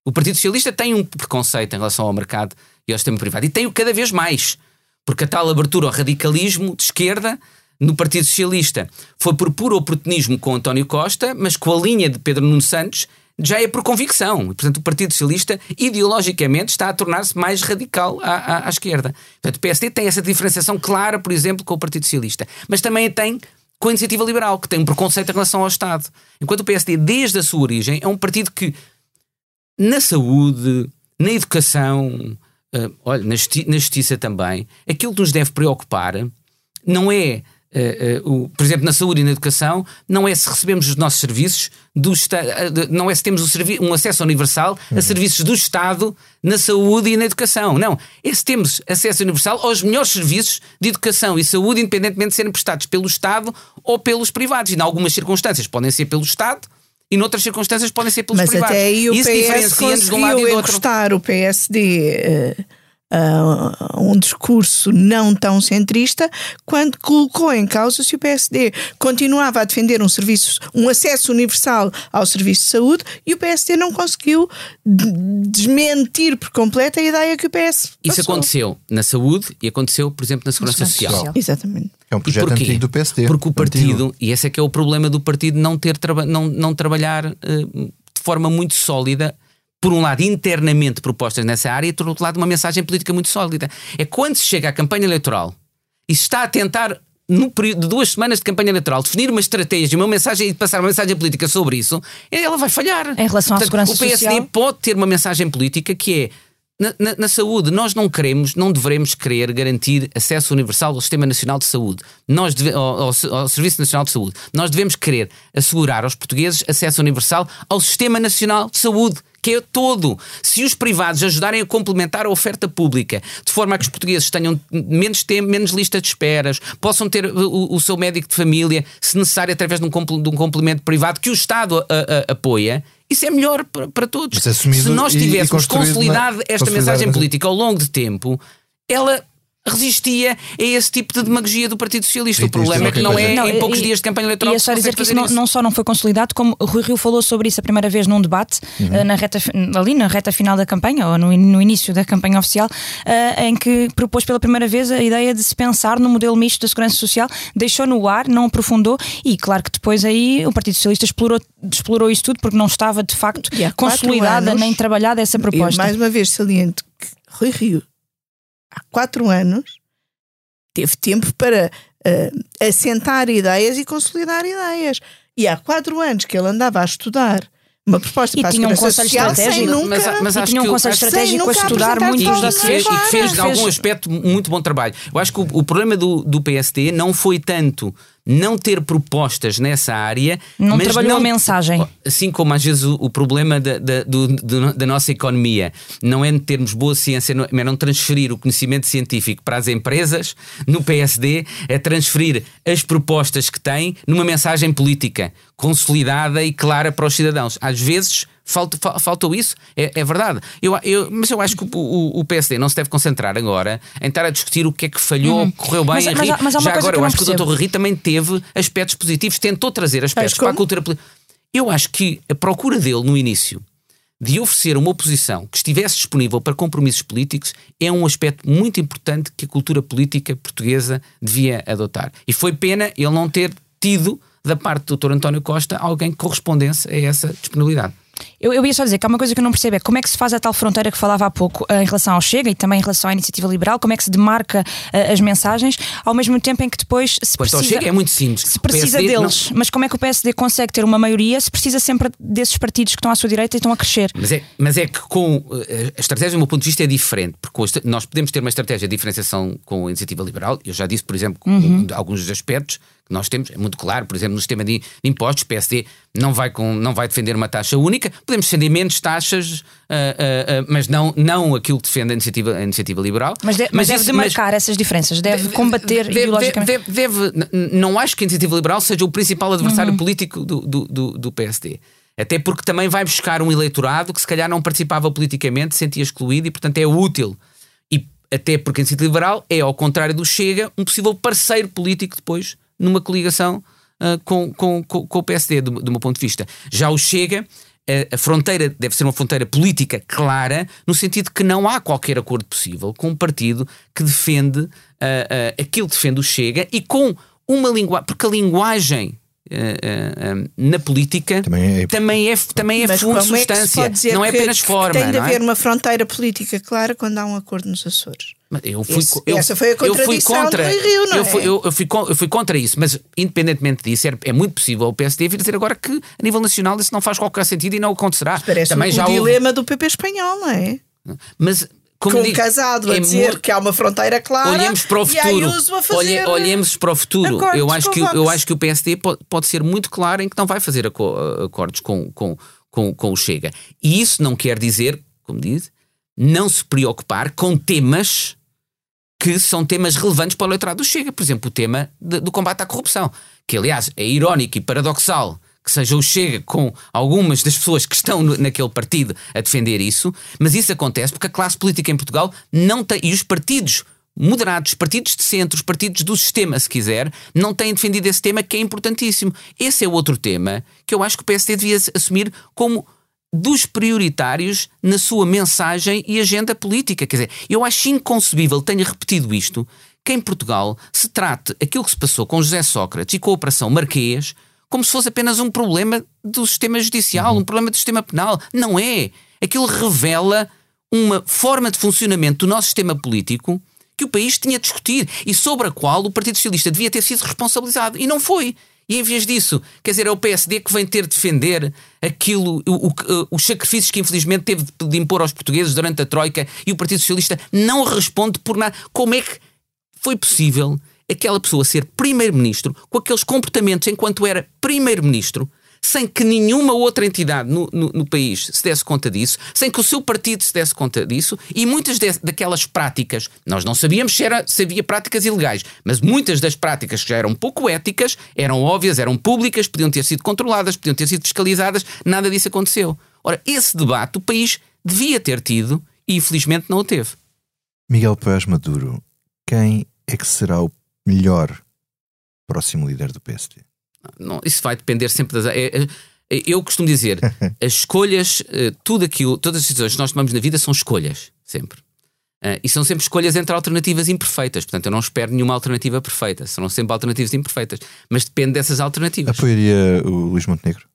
O Partido Socialista tem um preconceito em relação ao mercado e ao sistema privado. E tem-o cada vez mais. Porque a tal abertura ao radicalismo de esquerda no Partido Socialista foi por puro oportunismo com António Costa, mas com a linha de Pedro Nuno Santos já é por convicção. Portanto, o Partido Socialista, ideologicamente, está a tornar-se mais radical à, à, à, esquerda. Portanto, o PSD tem essa diferenciação clara, por exemplo, com o Partido Socialista. Mas também tem com a Iniciativa Liberal, que tem um preconceito em relação ao Estado. Enquanto o PSD, desde a sua origem, é um partido que, na saúde, na educação, uh, olha, na, justi na justiça também, aquilo que nos deve preocupar não é Uh, uh, o, por exemplo, na saúde e na educação, não é se recebemos os nossos serviços, do uh, não é se temos um, um acesso universal uhum. a serviços do Estado na saúde e na educação. Não. É se temos acesso universal aos melhores serviços de educação e saúde, independentemente de serem prestados pelo Estado ou pelos privados. E, em algumas circunstâncias, podem ser pelo Estado e noutras circunstâncias podem ser pelos Mas privados. Mas até aí o Isso PS conseguiu de um lado e do outro. o PSD uh, um discurso não tão centrista quando colocou em causa se o PSD continuava a defender um serviço, um acesso universal ao serviço de saúde e o PSD não conseguiu desmentir por completo a ideia que o PS Isso passou. aconteceu na saúde e aconteceu, por exemplo, na segurança, social. social. Exatamente. É um projeto antigo do PSD. Porque o partido, antigo. e esse é que é o problema do partido não ter não, não trabalhar uh, de forma muito sólida por um lado, internamente propostas nessa área e, por outro lado, uma mensagem política muito sólida. É quando se chega à campanha eleitoral e se está a tentar, no período de duas semanas de campanha eleitoral, definir uma estratégia, uma mensagem e passar uma mensagem política sobre isso, ela vai falhar. Em relação Portanto, à segurança social. O PSD social... pode ter uma mensagem política que é na, na, na, saúde, nós não queremos, não devemos querer garantir acesso universal ao Sistema Nacional de Saúde, nós deve, ao, ao, ao, Serviço Nacional de Saúde. Nós devemos querer assegurar aos portugueses acesso universal ao Sistema Nacional de Saúde que é todo. Se os privados ajudarem a complementar a oferta pública, de forma a que os portugueses tenham menos tempo, menos lista de esperas, possam ter o, o seu médico de família, se necessário, através de um, de um complemento privado que o Estado a, a, apoia, isso é melhor para, para todos. Se nós tivéssemos consolidado na, esta mensagem política ao longo de tempo, ela resistia a esse tipo de demagogia do Partido Socialista. o problema é que não é não, em poucos e, dias de campanha eleitoral. E é só dizer que isso não, não, só não foi consolidado, como Rui Rio falou sobre isso a primeira vez num debate, uhum. uh, na reta, ali na reta final da campanha, ou no, no início da campanha oficial, uh, em que propôs pela primeira vez a ideia de se pensar no modelo misto da segurança social, deixou no ar, não aprofundou, e claro que depois aí o Partido Socialista explorou, explorou isso tudo porque não estava de facto consolidada anos, nem trabalhada essa proposta. Mais uma vez saliento que Rui Rio há quatro anos, teve tempo para uh, assentar ideias e consolidar ideias. E há quatro anos que ele andava a estudar uma proposta e para tinha a um conselho estratégico, nunca, mas, mas acho tinha um conselho estratégico a estudar muitos dossiês e que fez, de algum aspecto muito bom trabalho. Eu acho que o, o problema do, do PSD não foi tanto não ter propostas nessa área. Não trabalhou não, a mensagem. Assim como às vezes o, o problema da, da, do, do, da nossa economia não é termos boa ciência, não, é não transferir o conhecimento científico para as empresas, no PSD é transferir as propostas que tem numa mensagem política consolidada e clara para os cidadãos. Às vezes Falta, faltou isso, é, é verdade. Eu, eu, mas eu acho que o, o, o, PSD não se deve concentrar agora em estar a discutir o que é que falhou, uhum. correu bem. Mas, mas, mas Já agora, eu, eu acho percebo. que o Dr. Rui também teve aspectos positivos, tentou trazer aspectos para a cultura política. Eu acho que a procura dele no início de oferecer uma oposição que estivesse disponível para compromissos políticos é um aspecto muito importante que a cultura política portuguesa devia adotar. E foi pena ele não ter tido, da parte do Dr. António Costa, alguém que correspondesse a essa disponibilidade. Eu, eu ia só dizer que há uma coisa que eu não percebo é como é que se faz a tal fronteira que falava há pouco uh, em relação ao Chega e também em relação à iniciativa liberal, como é que se demarca uh, as mensagens, ao mesmo tempo em que depois se pois precisa. Chega é muito simples. Se precisa deles, não... mas como é que o PSD consegue ter uma maioria se precisa sempre desses partidos que estão à sua direita e estão a crescer? Mas é, mas é que com uh, a estratégia, do meu ponto de vista, é diferente, porque nós podemos ter uma estratégia de diferenciação com a iniciativa liberal, eu já disse, por exemplo, uhum. alguns dos aspectos nós temos, é muito claro, por exemplo, no sistema de, impostos, o PSD não vai, com, não vai defender uma taxa única, podemos defender menos taxas, uh, uh, uh, mas não, não aquilo que defende a iniciativa, a iniciativa liberal. Mas, de, mas, mas deve isso, demarcar mas, essas diferenças, deve, deve combater deve, ideologicamente. Deve, deve, não acho que a iniciativa liberal seja o principal adversário uhum. político do, do, do, do PSD. Até porque também vai buscar um eleitorado que se calhar não participava politicamente, se sentia excluído e, portanto, é útil. E até porque a iniciativa liberal é, ao contrário do Chega, um possível parceiro político depois numa coligação uh, com, com, com, com, o PSD, do, do meu ponto de vista. Já o Chega a fronteira deve ser uma fronteira política clara, no sentido que não há qualquer acordo possível com um partido que defende uh, uh, aquilo que defende o Chega e com uma linguagem. Porque a linguagem Uh, uh, na política também é, também é, também é fundo, substância, é não é apenas que, forma. Que tem de é? haver uma fronteira política clara quando há um acordo nos Açores. Eu fui, Esse, eu, essa foi a contradição eu fui contra, do Rio, não eu fui, é? eu, eu, fui, eu fui contra isso, mas independentemente disso, é, é, muito possível o PSD vir dizer agora que a nível nacional isso não faz qualquer sentido e não acontecerá. parece Também um já dilema houve... do PP espanhol, não é? Mas como com digo, casado a é dizer muito... que há uma fronteira clara olhemos para o futuro Olhe, olhemos para o futuro eu acho que eu acho que o PSD pode, pode ser muito claro em que não vai fazer acordos com, com, com, com o Chega e isso não quer dizer como diz não se preocupar com temas que são temas relevantes para o eleitorado do Chega. Por exemplo, o tema de, do combate à corrupção, que aliás é irónico e paradoxal que seja o Chega com algumas das pessoas que estão no, naquele partido a defender isso, mas isso acontece porque a classe política em Portugal não tem, e os partidos moderados, partidos de centro, os partidos do sistema, se quiser, não têm defendido esse tema que é importantíssimo. Esse é outro tema que eu acho que o PSD devia assumir como dos prioritários na sua mensagem e agenda política. Quer dizer, eu acho inconcebível, tenha repetido isto, que em Portugal se trate aquilo que se passou com José Sócrates e com a Operação Marquês como se fosse apenas um problema do sistema judicial, um problema do sistema penal. Não é. Aquilo revela uma forma de funcionamento do nosso sistema político que o país tinha de discutir e sobre a qual o Partido Socialista devia ter sido responsabilizado. E não foi. E em vez disso, quer dizer, é o PSD que vem ter de defender aquilo, o, o, os sacrifícios que infelizmente teve de impor aos portugueses durante a Troika e o Partido Socialista não responde por nada. Como é que foi possível aquela pessoa ser primeiro-ministro com aqueles comportamentos enquanto era primeiro-ministro? Sem que nenhuma outra entidade no, no, no, país se desse conta disso, sem que o seu partido se desse conta disso, e muitas de, daquelas práticas, nós não sabíamos se, era, se havia práticas ilegais, mas muitas das práticas que já eram pouco éticas, eram óbvias, eram públicas, podiam ter sido controladas, podiam ter sido fiscalizadas, nada disso aconteceu. Ora, esse debate o país devia ter tido e infelizmente não o teve. Miguel Paz Maduro, quem é que será o melhor próximo líder do PSD? Não, isso vai depender sempre das. É, é, eu costumo dizer, as escolhas, eh, tudo aquilo, todas as decisões que nós tomamos na vida são escolhas, sempre. Uh, e são sempre escolhas entre alternativas imperfeitas. Portanto, eu não espero nenhuma alternativa perfeita. Serão sempre alternativas imperfeitas. Mas depende dessas alternativas. Apoiaria o Luís Montenegro?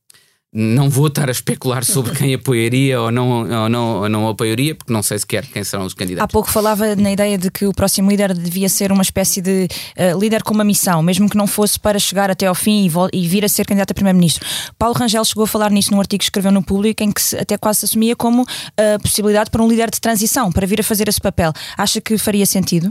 Não vou estar a especular sobre quem apoiaria ou não, ou não, ou não apoiaria, porque não sei sequer quem serão os candidatos. Há pouco falava na ideia de que o próximo líder devia ser uma espécie de uh, líder com uma missão, mesmo que não fosse para chegar até ao fim e, e vir a ser candidato a primeiro-ministro. Paulo Rangel chegou a falar nisso num artigo que escreveu no Público, em que se, até quase se assumia como a uh, possibilidade para um líder de transição, para vir a fazer esse papel. Acha que faria sentido?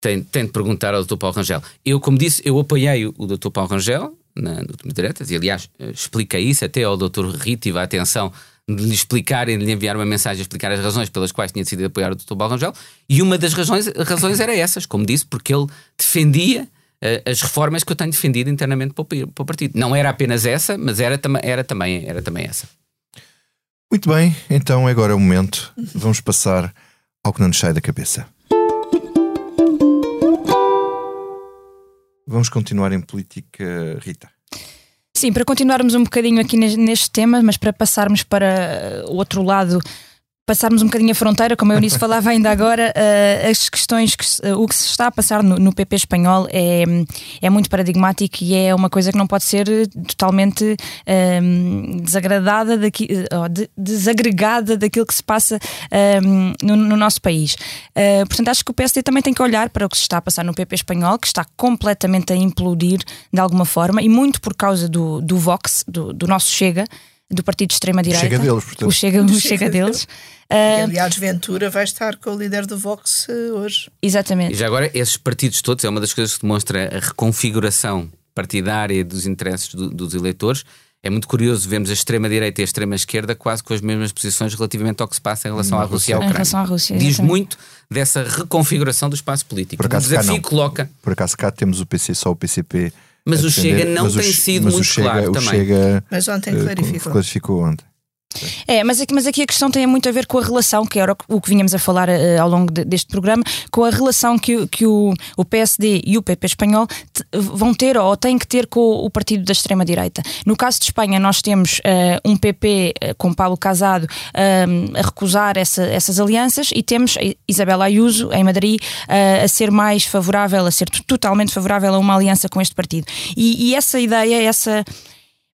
tem, tem de perguntar ao Dr. Paulo Rangel. Eu, como disse, eu apoiei o Dr. Paulo Rangel na, no último diretas, e aliás, expliquei isso até ao Dr. Rito, a atenção de lhe explicar e de lhe enviar uma mensagem a explicar as razões pelas quais tinha decidido apoiar o Dr. Paulo Rangel, e uma das razões, razões era essas, como disse, porque ele defendia uh, as reformas que eu tenho defendido internamente para o, partido. Não era apenas essa, mas era, era, também, era também essa. Muito bem, então agora é o momento. Vamos passar ao que não nos sai da cabeça. Vamos continuar em política, Rita. Sim, para continuarmos um bocadinho aqui neste tema, mas para passarmos para o outro lado passarmos um bocadinho a fronteira, como eu nisso falava ainda agora, uh, as questões, que, uh, o que se está a passar no, no, PP espanhol é, é muito paradigmático e é uma coisa que não pode ser totalmente uh, desagradada, daqui, de, desagregada daquilo que se passa no, no, nosso país. portanto, acho que o PSD também tem que olhar para o que se está a passar no PP espanhol, que está completamente a implodir de alguma forma e muito por causa do, do Vox, do, do nosso Chega do partido de extrema-direita. Chega deles, portanto. O Chega, o chega, chega deles. Uh, aliás, Ventura vai estar com o líder do Vox uh, hoje. Exatamente. E já agora, esses partidos todos, é uma das coisas que demonstra a reconfiguração partidária dos interesses do, dos eleitores. É muito curioso, vemos a extrema-direita e a extrema-esquerda quase com as mesmas posições relativamente ao que se passa em relação à Rússia e à Ucrânia. Em relação à Rússia, Diz muito dessa reconfiguração do espaço político. Por acaso, o desafio cá coloca. Por acaso cá temos o PC, só o PCP mas o Chega não tem o, sido muito Chega, claro também. Chega, mas ontem eh, clarificou. clarificou ontem. É, mas aqui, mas aqui a questão tem muito a ver com a relação, que era o que vinhamos a falar uh, ao longo de, deste programa, com a relação que, que o, o PSD e o PP espanhol vão ter ou têm que ter com o partido da extrema-direita. No caso de Espanha, nós temos uh, um PP uh, com Paulo Casado a recusar essa, essas alianças e temos Isabel Ayuso, em Madrid, a ser mais favorável, a ser totalmente favorável a uma aliança com este partido. E, e essa ideia, essa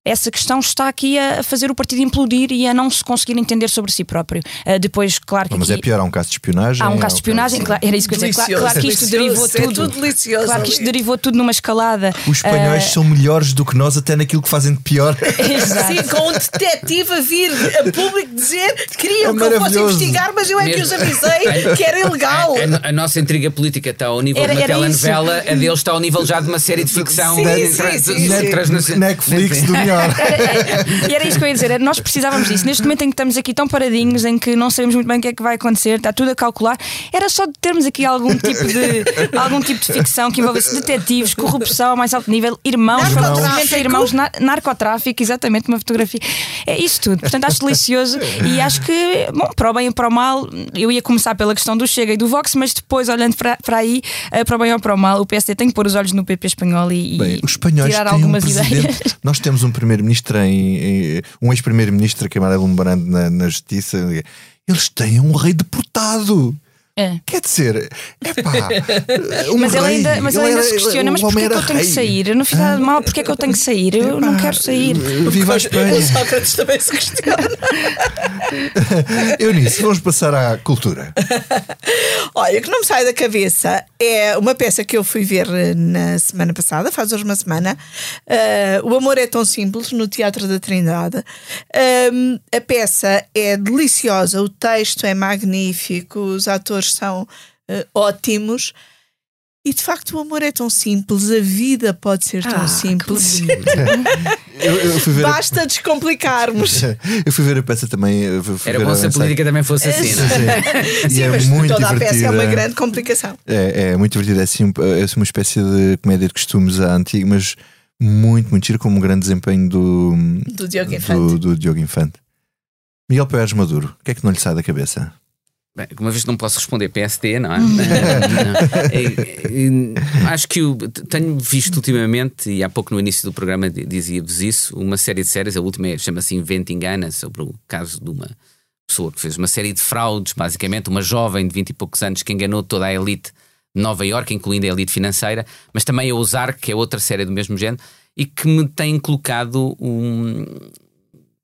essa questão está aqui a fazer o partido implodir e a não se conseguir entender sobre si próprio. Uh, depois, claro que. Mas é aqui... é pior, há um caso de espionagem. Há um caso de espionagem, claro, era isso que eu ia dizer. Claro, claro, que isto derivou tudo. É tudo delicioso. Claro que isto derivou tudo numa escalada. Os espanhóis uh... são melhores do que nós, até naquilo que fazem de pior. Exato. Sim, com um detetive a vir a público dizer que queriam é que eu fosse investigar, mas eu é que os avisei que era ilegal. A, a, a, nossa intriga política está ao nível era, de uma telenovela, a deles está ao nível já de uma série de ficção. Sim, sim, sim, Netflix do melhor. e era isso que eu ia dizer, nós precisávamos disso. Neste momento em que estamos aqui tão paradinhos, em que não sabemos muito bem o que é que vai acontecer, está tudo a calcular, era só de termos aqui algum tipo de, algum tipo de ficção que envolvesse detetives, corrupção a mais alto nível, irmãos, provavelmente irmãos, narcotráfico, exatamente, uma fotografia. É isso tudo. Portanto, acho delicioso e acho que, bom, para o bem ou para o mal, eu ia começar pela questão do Chega e do Vox, mas depois, olhando para, para aí, eh, para o bem ou para o mal, o PSD tem que pôr os olhos no PP espanhol e, bem, os espanhóis tirar algumas um ideias. Nós temos um primeiro-ministro em, um ex-primeiro-ministro que é Amarelo Lembrando na, na Justiça. Eles têm um rei deportado. É. Quer dizer, é pá. Um mas ele ainda, mas ele ainda se questiona: mas porquê é que eu tenho que sair? Eu não fiz nada mal, porquê é que eu tenho que sair? Eu não quero sair. Viva a Espanha. O Sócrates também se questiona. Eunice, vamos passar à cultura. Olha, que não me sai da cabeça é uma peça que eu fui ver na semana passada, faz hoje uma semana. Uh, o Amor é Tão Simples, no Teatro da Trindade. Uh, a peça é deliciosa, o texto é magnífico, os atores são uh, ótimos. E de facto o amor é tão simples, a vida pode ser tão ah, simples. eu, eu Basta a... descomplicarmos. eu fui ver a peça também. Era bom se a política também fosse assim, não é? Sim, é mas muito toda divertida. a peça é uma grande complicação. É, é muito divertida, é assim, é assim uma espécie de comédia de costumes à antiga, mas muito, muito giro, com um grande desempenho do, do Diogo Infante. Do, do Diogo Infante. Miguel Pérez Maduro, o que é que não lhe sai da cabeça? Bem, uma vez não posso responder PSD, não é? não, acho que eu tenho visto ultimamente, e há pouco no início do programa dizia-vos isso, uma série de séries, a última é, chama-se Inventing Anna, sobre o caso de uma pessoa que fez uma série de fraudes, basicamente, uma jovem de 20 e poucos anos que enganou toda a elite de Nova Iorque, incluindo a elite financeira, mas também a Ozark, que é outra série do mesmo género, e que me tem colocado um,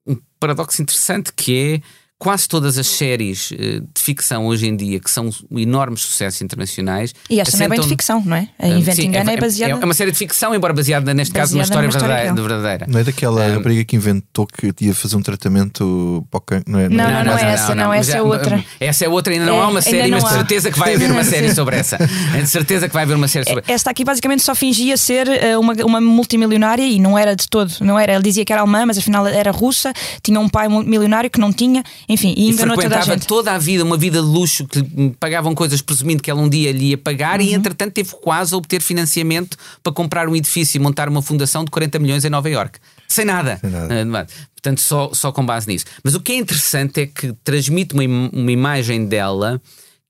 um paradoxo interessante que é quase todas as séries uh, de ficção hoje em dia, que são enormes sucessos internacionais. E esta não é bem de ficção, não é? A Inventing Anna é, é, baseada. É uma série de ficção, embora baseada, neste baseada caso, numa história, história verdadeira, verdadeira, Não é daquela um, rapariga que inventou que ia fazer um tratamento para não é? Não, não, não, não, é essa, não, essa é outra. Essa é outra, ainda não há uma série, mas de certeza que vai haver uma série sobre essa. De certeza que vai haver uma série sobre Esta aqui basicamente só fingia ser uma, uma multimilionária e não era de todo, não era. Ele dizia que era alemã, mas afinal era russa, tinha um pai milionário que não tinha, enfim, e enganou toda a gente. toda a vida uma vida de luxo que pagavam coisas presumindo que ela um dia lhe ia pagar uhum. e entretanto teve quase a obter financiamento para comprar um edifício e montar uma fundação de 40 milhões em Nova York. Sem nada. Sem nada. Uh, portanto, só, só com base nisso. Mas o que é interessante é que transmite uma, uma imagem dela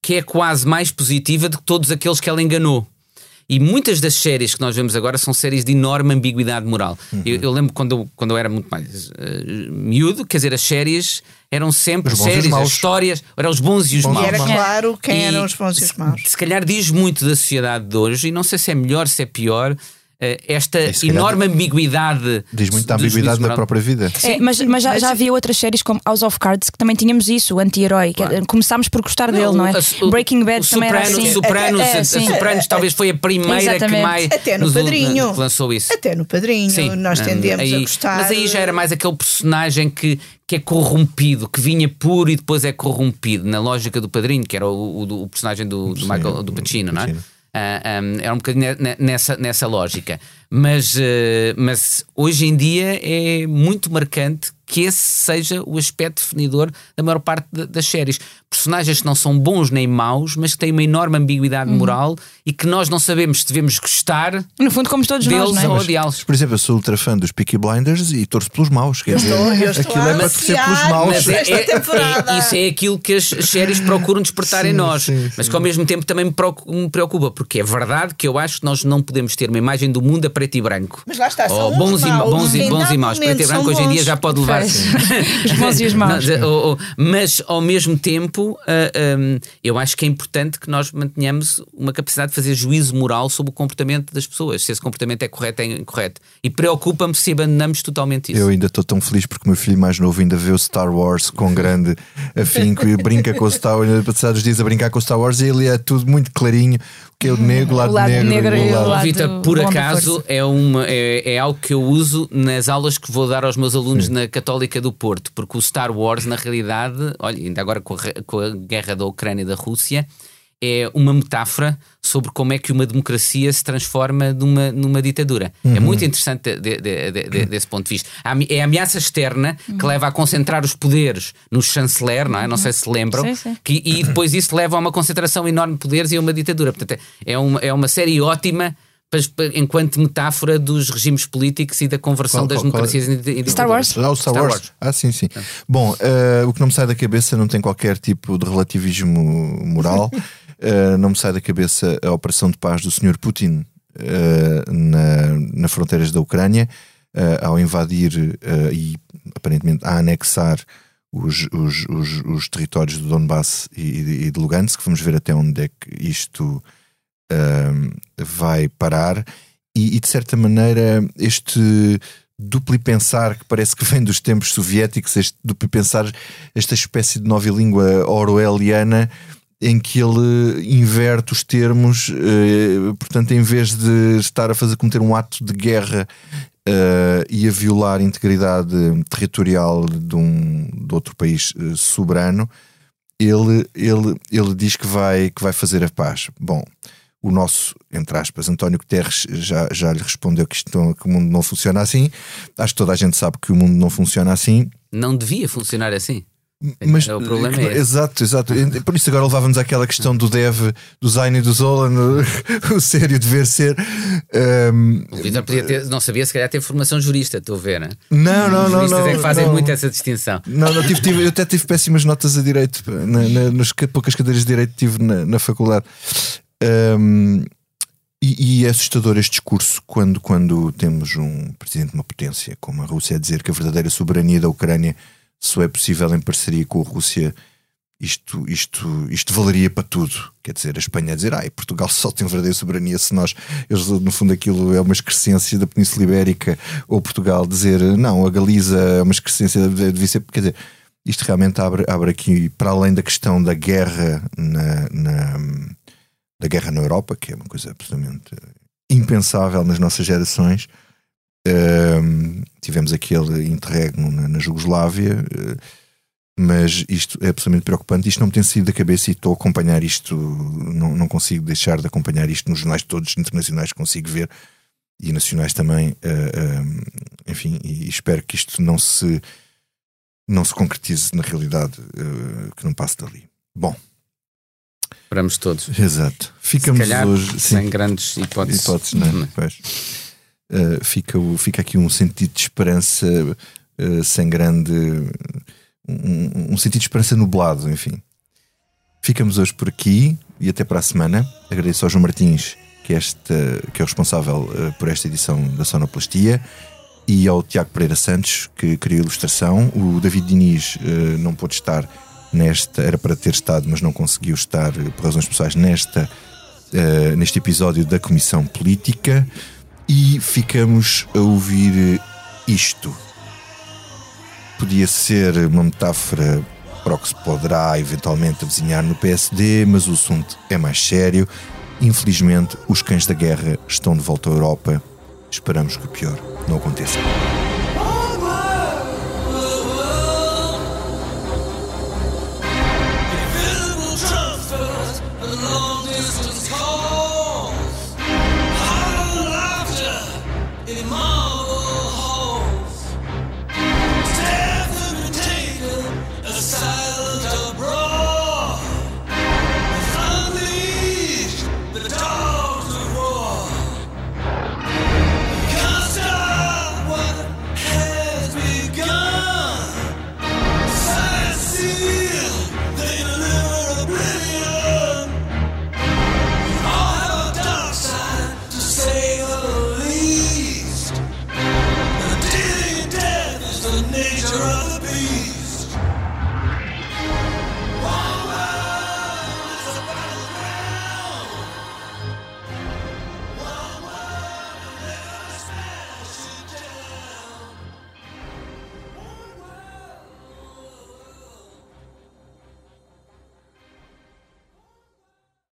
que é quase mais positiva do que todos aqueles que ela enganou. E muitas das séries que nós vemos agora são séries de enorme ambiguidade moral. Uhum. Eu, eu, lembro quando eu, quando eu era muito mais uh, miúdo, quer dizer, as séries eram sempre séries, as histórias, eram os bons e os, maus. E era claro quem e, eram os bons e os maus. Se, se calhar diz muito da sociedade de hoje, e não sei se é melhor, se é pior, eh, esta enorme ambiguidade. Diz muito da ambiguidade na própria vida. É, mas, mas já, já, havia outras séries como House of Cards que também tínhamos isso, o anti-herói. Claro. Começámos por gostar não, dele, não é? A, Breaking Bad também Soprano, era assim. Sopranos, é, é, a, Sopranos talvez foi a primeira Exatamente. que mais Até no Padrinho. lançou isso. Até no Padrinho. Sim. Nós tendemos aí, a gostar. Mas aí já era mais aquele personagem que que é corrompido, que vinha puro e depois é corrompido, na lógica do padrinho, que era o, o, o personagem do, do, Michael, do Pacino, não é? Uh, ah, um, era um bocadinho nessa, nessa lógica. Mas, uh, mas hoje em dia é muito marcante que esse seja o aspecto definidor da maior parte de, das séries. Personagens que não são bons nem maus, mas que têm uma enorme ambiguidade uhum. moral e que nós não sabemos se devemos gostar. No fundo, como todos deles nós, não é? ou odiá-los. Por exemplo, eu sou ultra fã dos Peaky Blinders e torço pelos maus. Quer dizer, eu estou, eu estou aquilo é para torcer pelos maus. É, é, é, isso é aquilo que as séries procuram despertar sim, em nós, sim, mas que ao mesmo tempo também me preocupa, porque é verdade que eu acho que nós não podemos ter uma imagem do mundo a preto e branco. Mas lá está, são oh, bons, e, bons, e, bons e maus. Preto e branco hoje em dia já pode levar os bons e os maus. mas ao mesmo tempo, ah, eu acho que é importante que nós mantenhamos uma capacidade de fazer juízo moral sobre o comportamento das pessoas, se esse comportamento é correto ou é incorreto. E preocupa-me se abandonamos totalmente isso. Eu ainda estou tão feliz porque o meu filho mais novo ainda vê o Star Wars com grande afinco e brinca com o Star Wars, passados dias a brincar com o Star Wars e ele é tudo muito clarinho que é o negro, o lado, o lado negro, negro e o lado... Vitor, por acaso é, uma, é, é, algo que eu uso nas aulas que vou dar aos meus alunos Sim. na Católica do Porto, porque o Star Wars, na realidade, olha, ainda agora com a, com a guerra da Ucrânia e da Rússia, é uma metáfora sobre como é que uma democracia se transforma numa, numa ditadura. É uhum. É muito interessante de, de, de, desse ponto de vista. É a ameaça externa uhum. que leva a concentrar os poderes no chanceler, não é? Não sei se lembram. Sim, sim. Que, e depois isso leva a uma concentração enorme de poderes e a uma ditadura. Portanto, é uma, é uma série ótima enquanto metáfora dos regimes políticos e da conversão qual, das qual, democracias qual? em Star Wars? Ah, o Star, Star Wars. Wars. Ah, sim, sim. Bom, uh, o que não me sai da cabeça não tem qualquer tipo de relativismo moral. uh, não me sai da cabeça a operação de paz do Sr. Putin uh, na, nas fronteiras da Ucrânia, ao invadir e aparentemente a anexar os, os, os, os territórios do Donbass e, e de Lugansk. Vamos ver até onde é que isto vai parar e, e, de certa maneira este duplo pensar que parece que vem dos tempos soviéticos, este duplo pensar, esta espécie de nova língua orwelliana em que ele inverte os termos, eh, portanto, em vez de estar a fazer cometer um ato de guerra uh, e a violar a integridade territorial de, um, de outro país uh, soberano, ele, ele, ele diz que vai, que vai fazer a paz. Bom, o nosso, entre aspas, António Guterres já, já lhe respondeu que, isto, que o mundo não funciona assim. Acho que toda a gente sabe que o mundo não funciona assim. Não devia funcionar assim. Mas, o problema é. Exato, exato. Por isso agora levávamos àquela questão do dev, do Zayn e do Zola, no, o sério dever ser. Um, o Vitor podia ter, não sabia, se calhar ter formação jurista, estou a ver, né? não Não, não, Os não. é que fazem não. muito essa distinção. Não, não tive, tive, eu até tive péssimas notas a direito, na, na, nas poucas cadeiras de direito que tive na, na faculdade. Um, e, e, é assustador este discurso quando, quando temos um presidente de uma potência como a Rússia a dizer que a verdadeira soberania da Ucrânia só é possível em parceria com a Rússia. Isto, isto, isto valeria para tudo. Quer dizer, a Espanha a dizer, ah, Portugal só tem verdadeira soberania se nós, eles, no fundo, aquilo é uma excrescência da Península Ibérica, ou Portugal dizer, não, a Galiza é uma excrescência, devia ser. Quer dizer, isto realmente abre, abre aqui, para além da questão da guerra na, na, da guerra na Europa, que é uma coisa absolutamente impensável nas nossas gerações. Uh, tivemos aquele interregno na, na Jugoslávia, uh, mas isto é absolutamente preocupante. Isto não me tem saído da cabeça e estou a acompanhar isto, não, não consigo deixar de acompanhar isto nos jornais todos internacionais, consigo ver e nacionais também. Uh, enfim, e espero que isto não se não se concretize na realidade, uh, que não passe dali. Bom. Esperamos todos. Exato. Ficamos calhar, hoje sem grandes hipóteses. hipóteses não, é? Uhum. pois. Uh, fica, fica aqui um sentido de esperança uh, sem grande. Um, um, sentido de esperança nublado, enfim. Ficamos hoje por aqui e até para a semana. Agradeço ao João Martins, que é, este, que é o responsável uh, por esta edição da Sonoplastia e ao Tiago Pereira Santos, que criou a ilustração. O David Diniz uh, não pôde estar nesta, era para ter estado, mas não conseguiu estar por razões pessoais nesta, uh, neste episódio da Comissão Política. E ficamos a ouvir isto. Podia ser uma metáfora para o que se poderá eventualmente avizinhar no PSD, mas o assunto é mais sério. Infelizmente, os cães da guerra estão de volta à Europa Esperamos que o pior não aconteça.